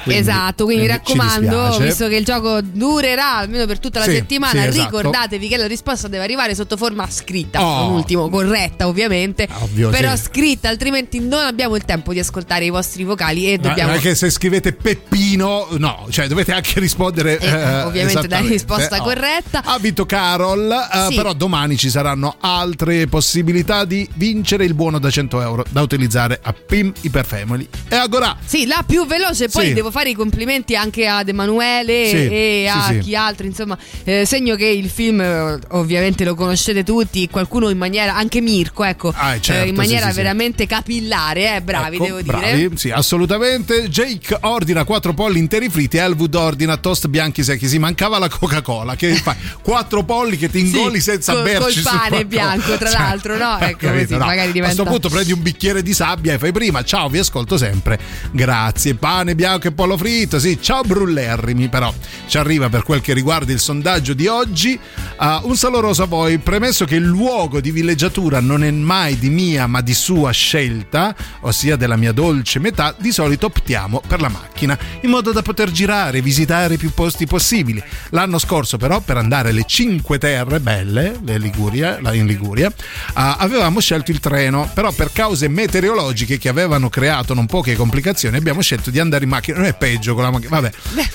Quindi, esatto, quindi mi eh, raccomando, visto che il gioco durerà almeno per tutta la Sì, settimana, sì, esatto. ricordatevi che la risposta deve arrivare sotto forma scritta, Oh. ultimo, corretta ovviamente, Ovvio, però sì. scritta, altrimenti non abbiamo il tempo di ascoltare i vostri vocali e Ma dobbiamo... non è che se scrivete Peppino, no, cioè dovete anche rispondere. Eh, eh, ovviamente dare risposta Eh, oh. corretta. Ha vinto Carol, eh, però domani ci saranno altre possibilità di vincere il buono da 100 euro da utilizzare a PIM Iperfamily. E agora Sì, la più veloce, poi devo fare i complimenti anche ad Emanuele Sì, e a sì. chi altro, insomma, eh, segno che il film eh, ovviamente lo conoscete tutti, qualcuno in maniera, anche Mirko, ecco, Ah, certo, eh, in sì, maniera veramente capillare, eh, bravi Ecco, devo bravi, dire. Sì, assolutamente. Jake ordina quattro polli interi fritti, Elwood ordina toast bianchi secchi. Si mancava la Coca-Cola. Che fai? Quattro polli che ti ingolli senza col- berci col pane bianco, tra Cioè, l'altro, no? Ecco, capito, così A diventa- questo punto prendi un bicchiere di sabbia e fai prima. Ciao, vi ascolto sempre. Grazie. Pane bianco e pollo fritto. Sì, ciao brullerrimi. Però ci arriva per quel che riguarda il sondaggio di oggi. Uh, un saloroso a voi. Premesso che il luogo di villeggiatura non è mai di mia ma di sua scelta, ossia della mia dolce metà, di solito optiamo per la macchina in modo da poter girare visitare più posti possibili. L'anno scorso, però, per andare alle Cinque Terre belle, le Liguria, in Liguria, ah, avevamo scelto il treno, però per cause meteorologiche che avevano creato non poche complicazioni, abbiamo scelto di andare in macchina. Non è peggio con la macchina, vabbè,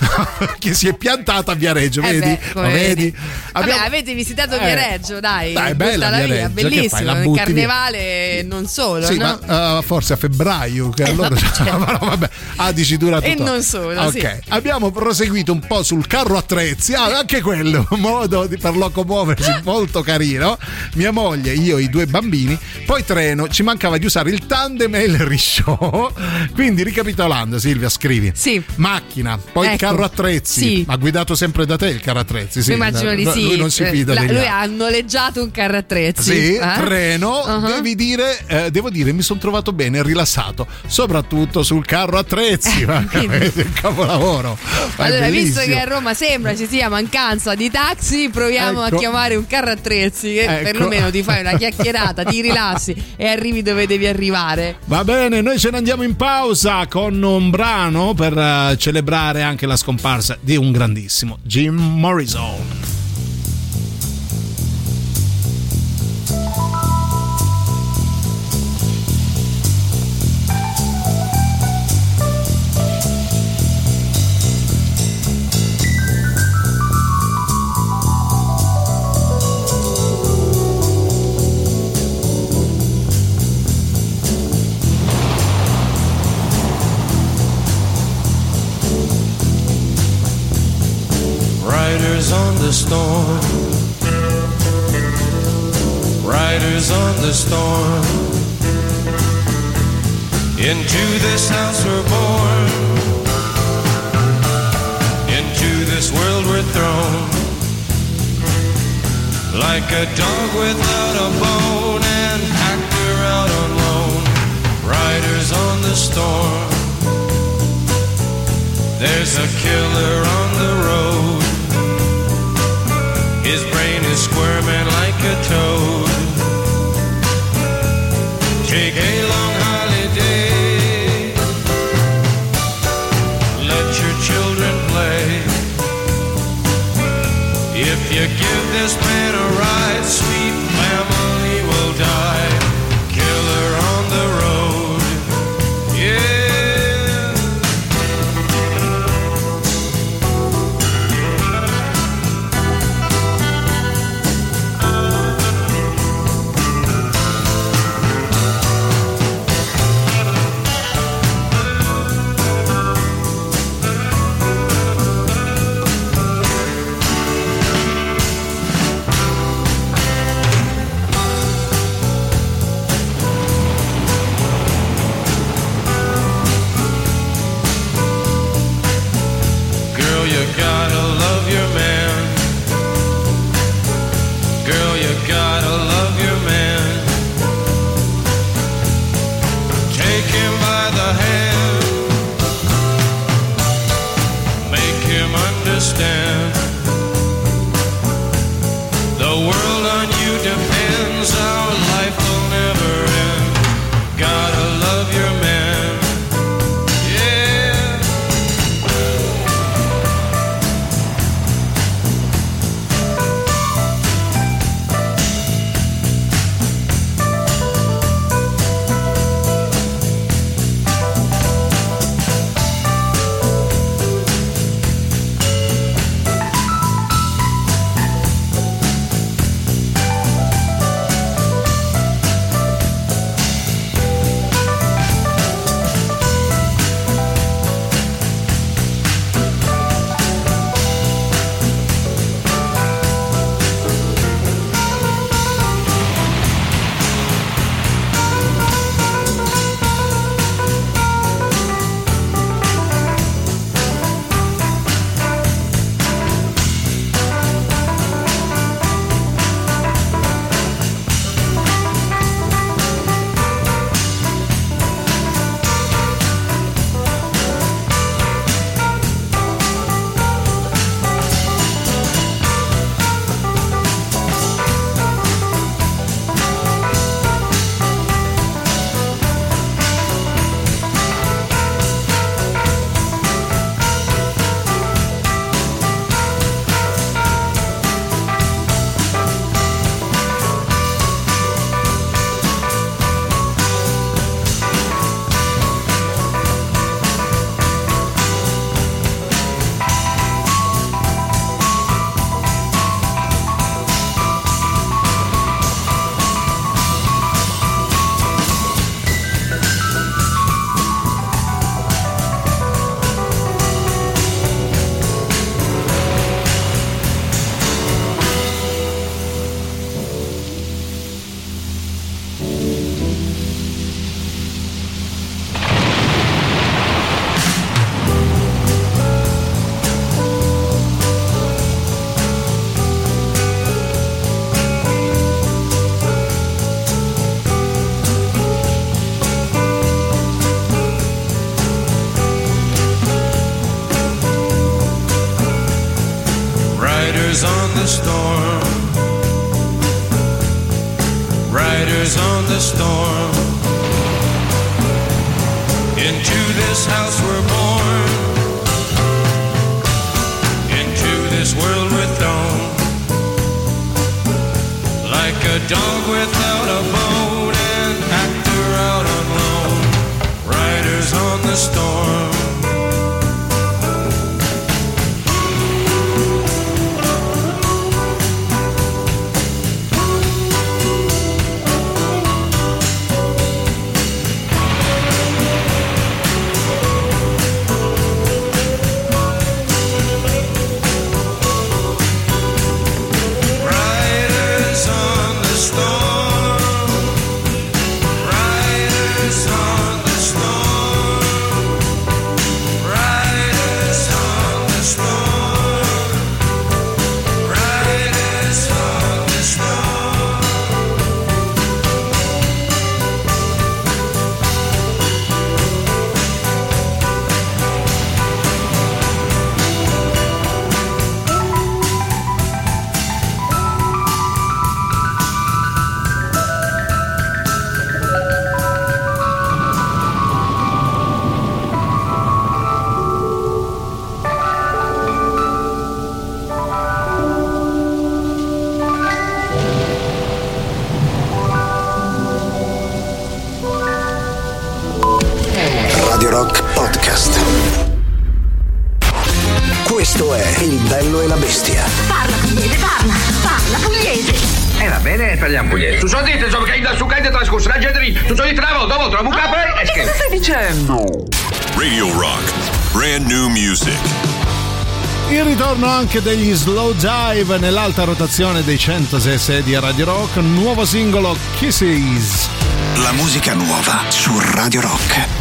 che si è piantata a Viareggio, Eh vedi? beh, Lo vedi? vedi. Vabbè, Abbiamo- avete visitato Eh. Viareggio, dai. Dai, è bella via, Viareggio, fai, bellissimo. la il via? carnevale e non solo, Sì, no? ma uh, forse a febbraio, che allora vabbè, no, vabbè, ah, dici dura E non solo, Ok, sì. abbiamo proseguito un po' sul carro attrezzi, ah, anche quello, un modo di- per locomuoversi molto carino. Mia moglie, io e i due bambini, poi treno, ci mancava di usare il tandem e il risciò. Quindi ricapitolando, Silvia, scrivi. Sì. Macchina, poi Ecco, carro attrezzi. sì. Ma guidato sempre da te il carro attrezzi, sì. Immagino di sì. Lui non si Eh, fida la- Lui altri. ha noleggiato un carro attrezzi. Sì, eh? treno, Uh-huh. devi dire, eh, devo dire, mi sono trovato bene, rilassato, soprattutto sul carro attrezzi, ma il capolavoro. Ma Allora, visto che a Roma sembra ci sia mancanza di taxi, proviamo Ecco. a chiamare un carro attrezzi che Ecco. perlomeno ti fai una chiacchierata, ti rilassi e arrivi dove devi arrivare. Va bene, noi ce ne andiamo in pausa con un brano per eh, celebrare anche la scomparsa di un grandissimo Jim Morrison. The storm. Into this house we're born. Into this world we're thrown. Like a dog without a bone, an actor out on loan. Riders on the storm. There's a killer on the funk degli Slow Dive nell'alta rotazione dei 106 di Radio Rock, nuovo singolo Kisses. La musica nuova su Radio Rock.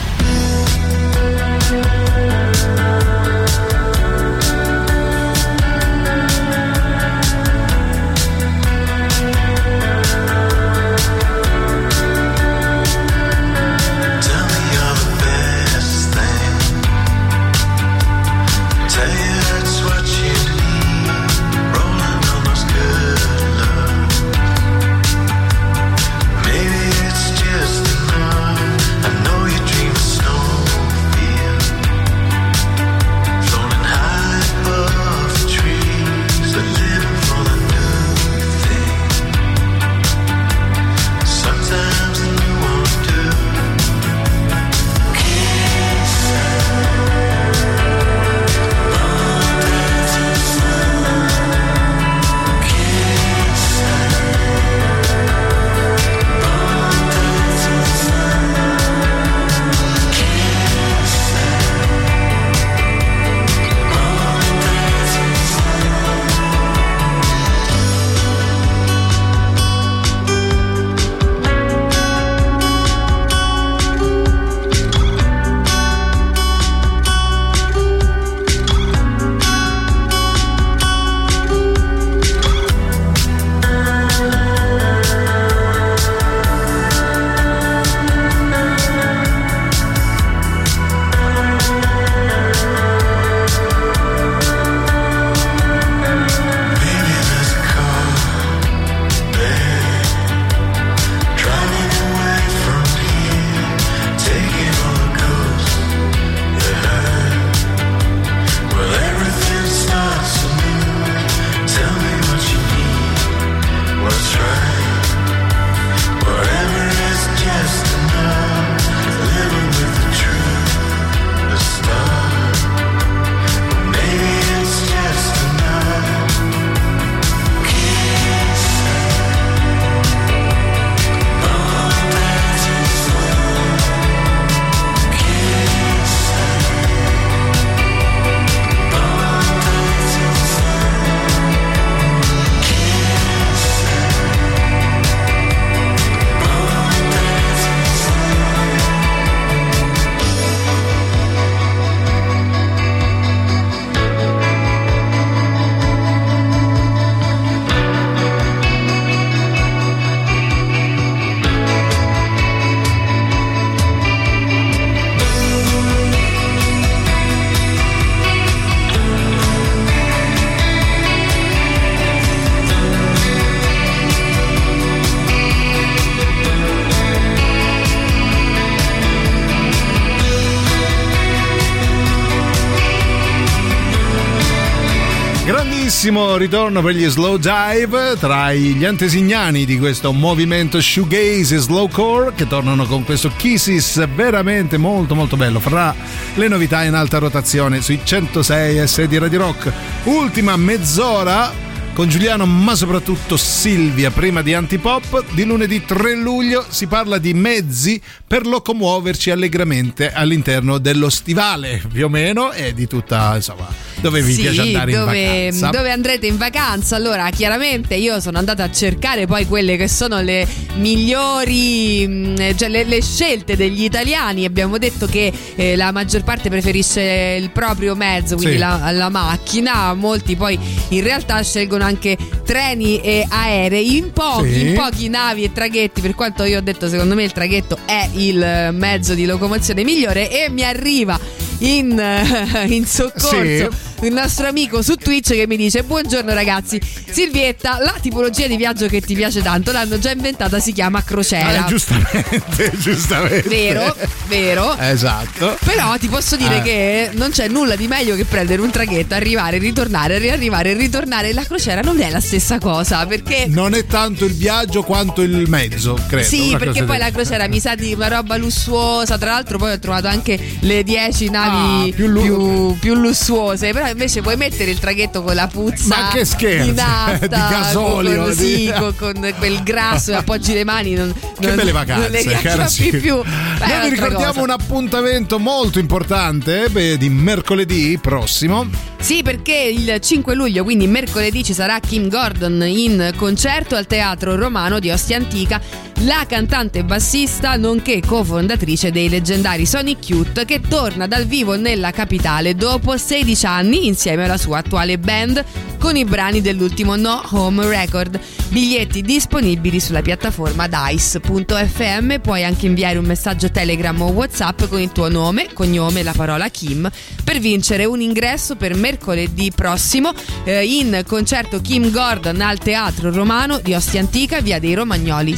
Bellissimo ritorno per gli slow dive tra gli antesignani di questo movimento shoegaze e slowcore che tornano con questo Kisses veramente molto molto bello. Fra le novità in alta rotazione sui 106 S di Radio Rock. Ultima mezz'ora con Giuliano ma soprattutto Silvia prima di Antipop di lunedì 3 luglio si parla di mezzi per locomuoverci allegramente all'interno dello stivale più o meno e di tutta insomma dove vi Sì, piace andare dove, in vacanza dove andrete in vacanza? Allora, chiaramente io sono andata a cercare poi quelle che sono le migliori, mh, cioè le, le scelte degli italiani. Abbiamo detto che eh, la maggior parte preferisce il proprio mezzo, quindi Sì. la, la macchina. Molti poi in realtà scelgono anche treni e aerei. In pochi, Sì. in pochi navi e traghetti. Per quanto io ho detto, secondo me il traghetto è il mezzo di locomozione migliore. E mi arriva in, in soccorso il nostro amico su Twitch che mi dice buongiorno ragazzi Silvietta la tipologia di viaggio che ti piace tanto l'hanno già inventata si chiama crociera Ah, giustamente giustamente vero vero esatto però ti posso dire Eh. che non c'è nulla di meglio che prendere un traghetto, arrivare, ritornare, riarrivare, ritornare. La crociera non è la stessa cosa perché. non è tanto il viaggio quanto il mezzo credo Sì, perché poi la crociera mi sa di una roba lussuosa. Tra l'altro, poi ho trovato anche le 10 navi Ah, più più, lu- più lussuose. Però invece puoi mettere il traghetto con la puzza Ma che scherzi, di nafta, di gasolio, con, di- sì, con, con quel grasso e appoggi le mani. Non, Che non- belle Non le vacanze, cara riacchiappi Silvia. più. Beh, Noi vi ricordiamo cosa. un appuntamento molto importante eh, beh, di mercoledì prossimo. Sì, perché il 5 luglio, quindi mercoledì, ci sarà Kim Gordon in concerto al Teatro Romano di Ostia Antica, la cantante bassista, nonché cofondatrice dei leggendari Sonic Youth, che torna dal vivo nella capitale dopo 16 anni insieme alla sua attuale band con i brani dell'ultimo No Home Record. Biglietti disponibili sulla piattaforma dice.fm, puoi anche inviare un messaggio Telegram o WhatsApp con il tuo nome, cognome e la parola Kim per vincere un ingresso per mercoledì prossimo eh, in concerto Kim Gordon al Teatro Romano di Ostia Antica, via dei Romagnoli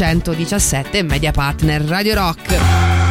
717, media partner Radio Rock.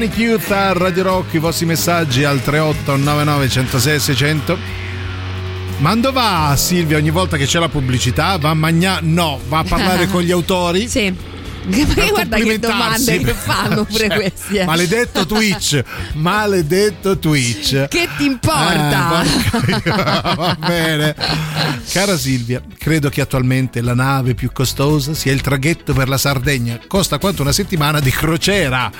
Sonic Youth a Radio Rock, i vostri messaggi al 3899 106 600. Mando va Silvia ogni volta che c'è la pubblicità? Va a magna? No, va a parlare con gli autori? Sì. Ma guarda che domande che fanno pure Cioè, questi. eh. Maledetto Twitch, maledetto Twitch. Che ti importa? Eh, Va bene. Cara Silvia, credo che attualmente la nave più costosa sia il traghetto per la Sardegna. Costa quanto una settimana di crociera.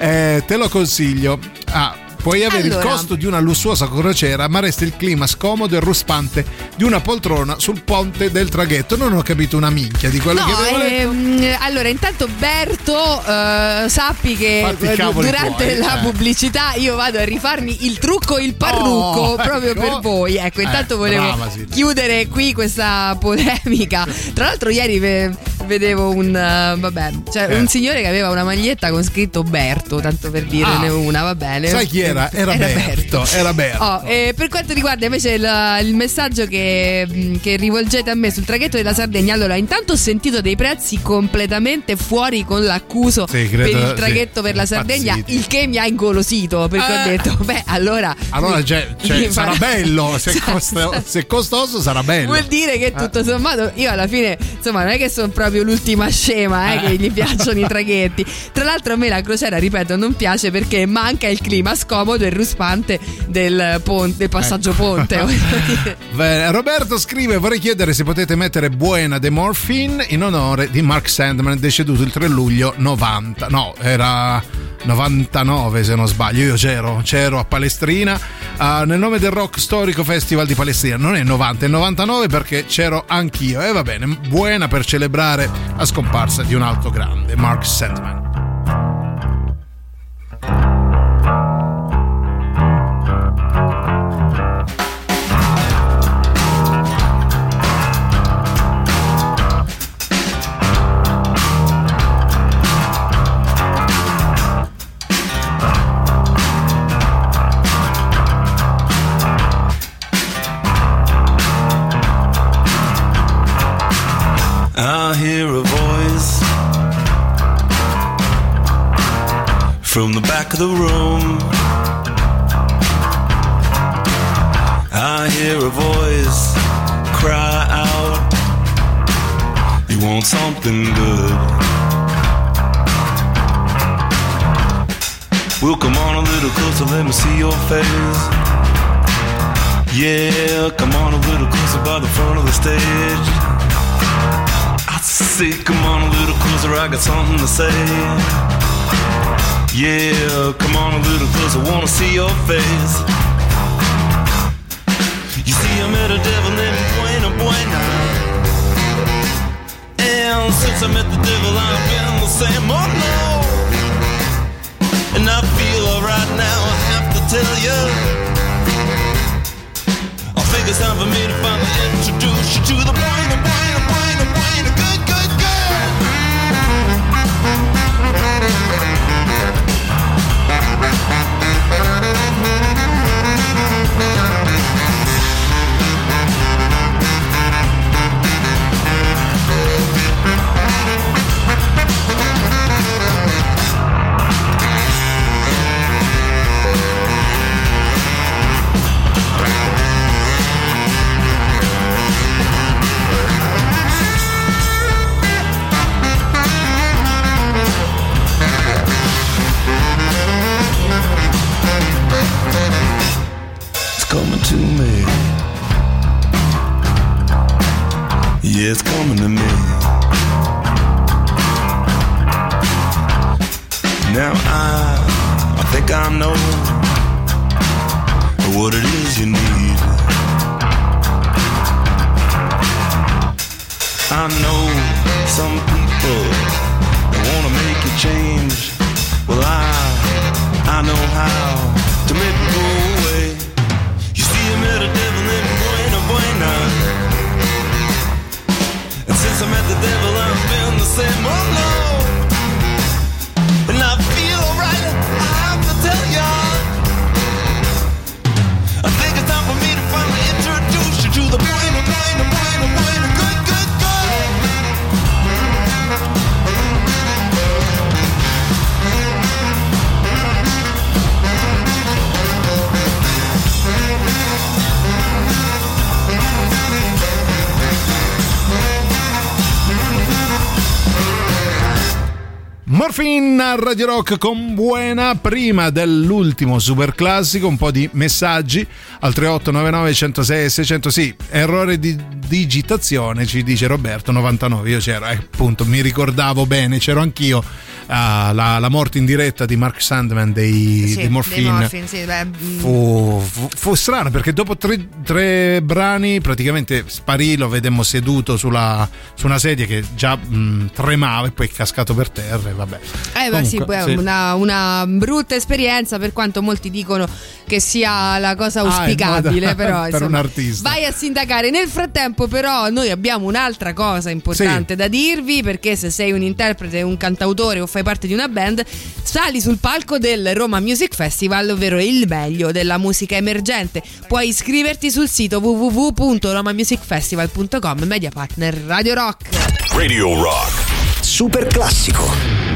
Eh, te lo consiglio. Ah, Puoi avere Allora. il costo di una lussuosa crociera, ma resta il clima scomodo e ruspante di una poltrona sul ponte del traghetto. Non ho capito una minchia di quello No, che avevo ehm, allora intanto Berto eh, sappi che eh, durante tuoi, la eh. pubblicità io vado a rifarmi il trucco il parrucco Oh, proprio ecco. per voi ecco intanto Eh, volevo brava, Silvia. chiudere qui questa polemica tra l'altro ieri ve- vedevo un eh, vabbè cioè Eh. un signore che aveva una maglietta con scritto Berto tanto per dirne Ah. una va bene Sai chi era? Era, Berto. Era Berto. Oh, e per quanto riguarda invece il, il messaggio che, mh, che rivolgete a me sul traghetto della Sardegna, allora intanto ho sentito dei prezzi completamente fuori con l'accuso Sì, credo- per il sì, traghetto per la Sardegna, impazziti. il che mi ha ingolosito perché ho Eh. detto, beh, allora... Allora cioè, cioè, sarà farà- bello, se, Esatto. costa- se costoso sarà bello. Vuol dire che tutto sommato io alla fine, insomma, non è che sono proprio l'ultima scema eh, che gli piacciono i traghetti. Tra l'altro a me la crociera, ripeto, non piace perché manca il clima scomodo e ruspante del, ponte, del passaggio Ecco. ponte. Roberto scrive: Vorrei chiedere se potete mettere Buena de Morphine in onore di Mark Sandman, deceduto il 3 luglio 90. No, era 99 se non sbaglio. Io c'ero, c'ero a Palestrina ah, nel nome del Rock Storico Festival di Palestrina. Non è 90, è 99 perché c'ero anch'io. E va bene, buena per celebrare la scomparsa di un altro grande, Mark Sandman. Hear a voice from the back of the room. I hear a voice cry out, You want something good? Well, come on a little closer, let me see your face. Yeah, come on a little closer by the front of the stage. Say, come on a little closer, I got something to say. Yeah, come on a little closer, wanna see your face. You see, I met a devil named Buena Buena. And since I met the devil, I've been the same, oh no. And I feel alright now, I have to tell you. Think it's time for me to finally introduce you to the Buena Buena Buena Buena good good to me. Yeah, it's coming to me. Now I, I think I know what it is you need. I know some people wanna make you change. Well, I, I know how to make. You I devil named Buena Buena. And since I met the devil, I've been the same. Oh no. And I feel alright, I have to tell ya. I think it's time for me to finally introduce you to the Buena Buena Buena Buena Morfin a Radio Rock con buona prima dell'ultimo super classico, un po' di messaggi al 3899 106 600. Sì, errore di digitazione, ci dice Roberto 99. Io c'ero, eh, appunto, mi ricordavo bene, c'ero anch'io. Ah, la, la morte in diretta di Mark Sandman dei, Sì, dei Morphine. Morphine, sì, mm, Fu, fu, fu strano perché dopo tre, tre brani praticamente sparì, lo vedemmo seduto sulla, su una sedia che già mh, tremava e poi è cascato per terra e vabbè. Eh beh Comunque, sì. Una, una brutta esperienza per quanto molti dicono che sia la cosa Ah, auspicabile, moda però per insomma, un artista. vai a sindacare. Nel frattempo però noi abbiamo un'altra cosa importante da dirvi perché se sei un interprete, un cantautore o fai parte di una band, sali sul palco del Roma Music Festival, ovvero il meglio della musica emergente. Puoi iscriverti sul sito www.romamusicfestival.com, media partner Radio Rock. Radio Rock. Super classico.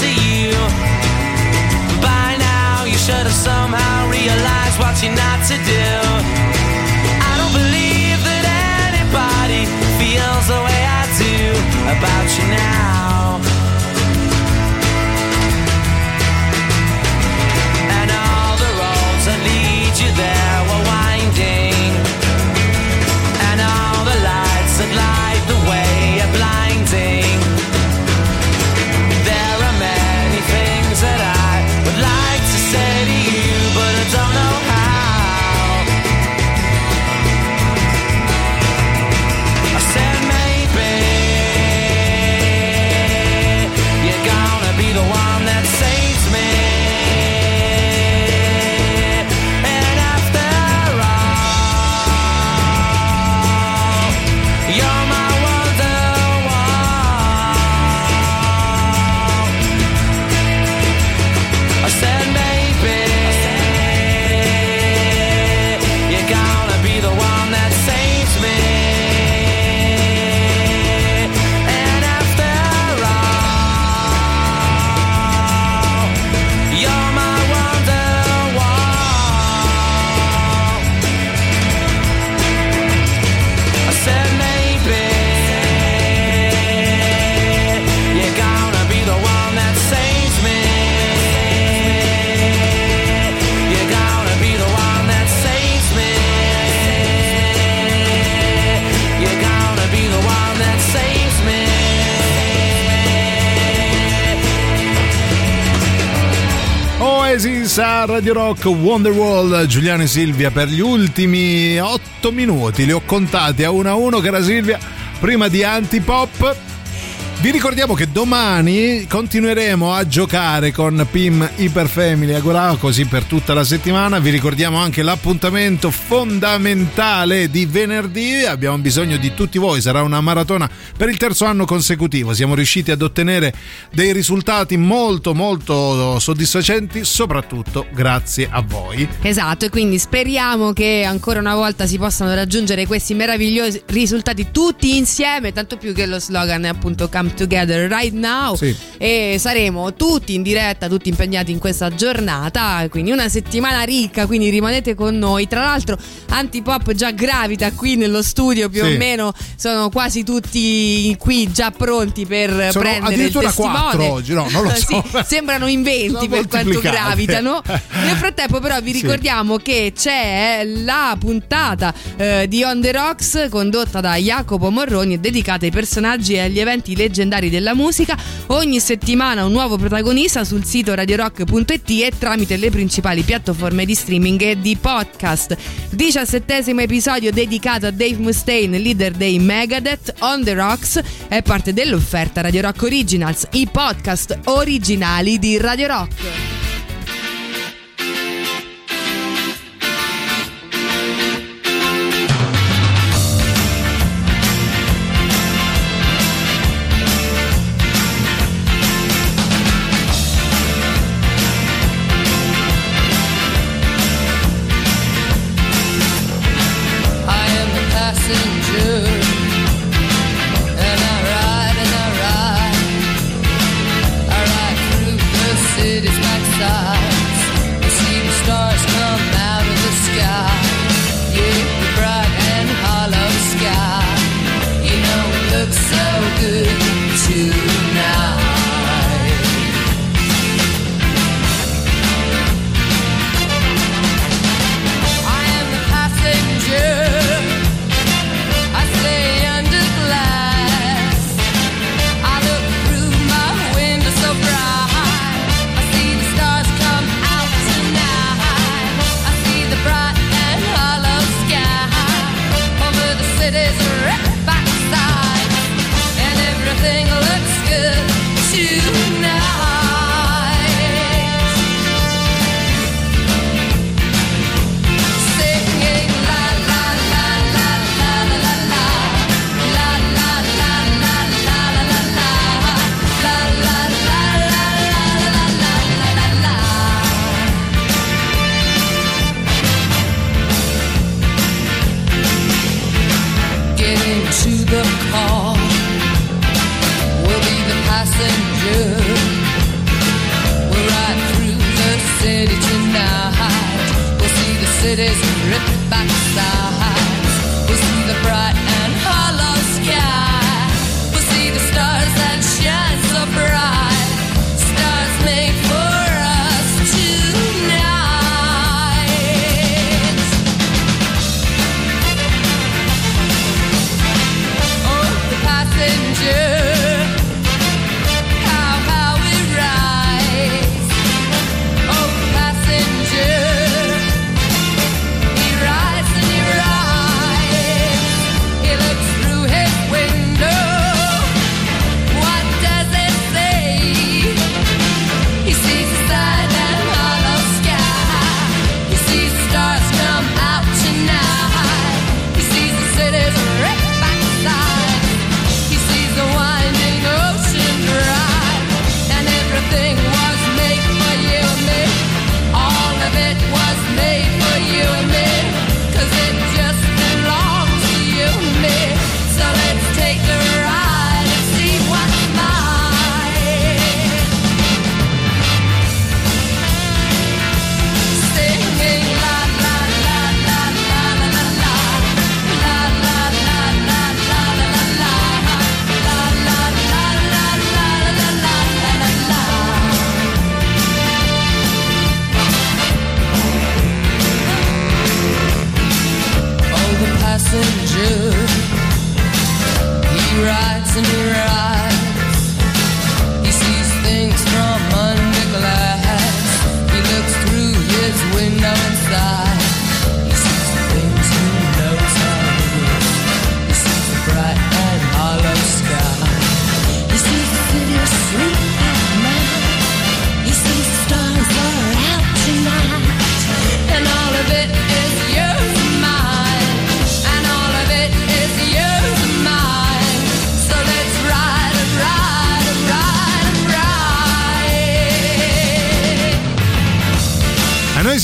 To you. By now, you should have somehow realized what you're not to do. Radio Rock Wonderwall Giuliano e Silvia per gli ultimi 8 minuti. Li ho contati a uno a uno cara Silvia. Prima di Antipop Vi ricordiamo che domani continueremo a giocare con PIM Hyper Family Agora, così per tutta la settimana. Vi ricordiamo anche l'appuntamento fondamentale di venerdì. Abbiamo bisogno di tutti voi, sarà una maratona per il terzo anno consecutivo. Siamo riusciti ad ottenere dei risultati molto molto soddisfacenti, soprattutto grazie a voi. Esatto, e quindi speriamo che ancora una volta si possano raggiungere questi meravigliosi risultati tutti insieme, tanto più che lo slogan è appunto Come Together Right Now Sì. e saremo tutti in diretta, tutti impegnati in questa giornata, quindi una settimana ricca, quindi rimanete con noi. Tra l'altro Antipop già gravita qui nello studio, più Sì. o meno sono quasi tutti qui già pronti per Sono prendere il testimone. oggi, no, non lo Sì, so. sembrano in 20 Sono per quanto gravitano. Nel frattempo, però, vi Sì. ricordiamo che c'è la puntata eh, di On the Rocks condotta da Jacopo Morroni e dedicata ai personaggi e agli eventi leggendari della musica. Ogni settimana un nuovo protagonista sul sito radiorock.it e tramite le principali piattaforme di streaming e di podcast. Diciassettesimo episodio dedicato a Dave Mustaine, leader dei Megadeth. On the Rocks è parte dell'offerta Radio Rock Originals, i podcast originali di Radio Rock. messenger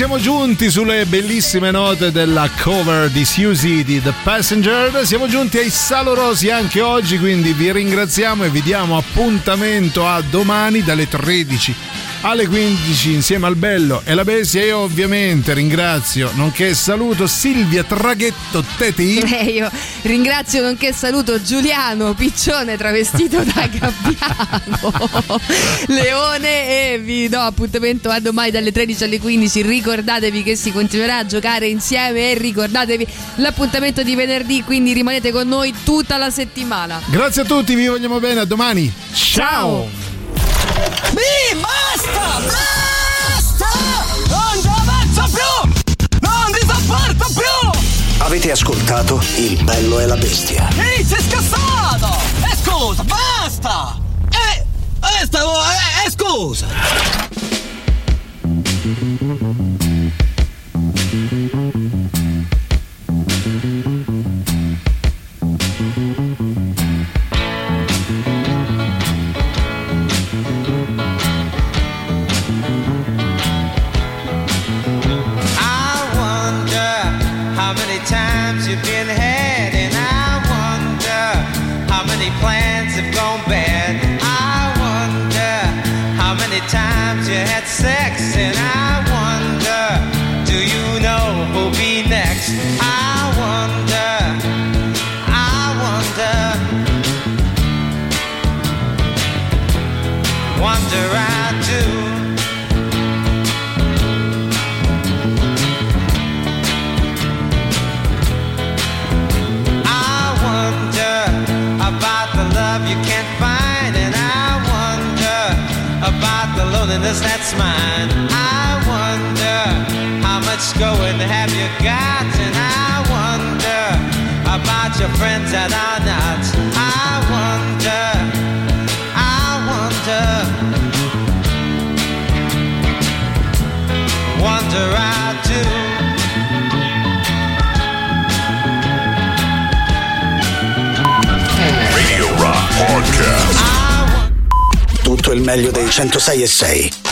siamo giunti sulle bellissime note della cover di Susie di The Passenger. Siamo giunti ai salorosi anche oggi, quindi vi ringraziamo e vi diamo appuntamento a domani dalle 13 alle 15 insieme al Bello e la Bestia. Io ovviamente ringrazio, nonché saluto Silvia Traghetto Teti. E io ringrazio nonché saluto Giuliano Piccione travestito da gabbiano Leone e vi do appuntamento a domani dalle 13 alle 15 ricordatevi che si continuerà a giocare insieme e ricordatevi l'appuntamento di venerdì quindi rimanete con noi tutta la settimana Grazie a tutti, vi vogliamo bene, a domani. Ciao. Mi basta! Basta! Non ci avanzo più! Non ti sopporto più! Avete ascoltato Il bello e la bestia. Ehi, sei scassato! E scusa, basta! E... e stavo... e, e scusa! time. Mine. I wonder how much going have you got, and I wonder about your friends that are not. I wonder, I wonder, wonder I do. Radio Rock Podcast. Tutto il meglio dei 106 e 6.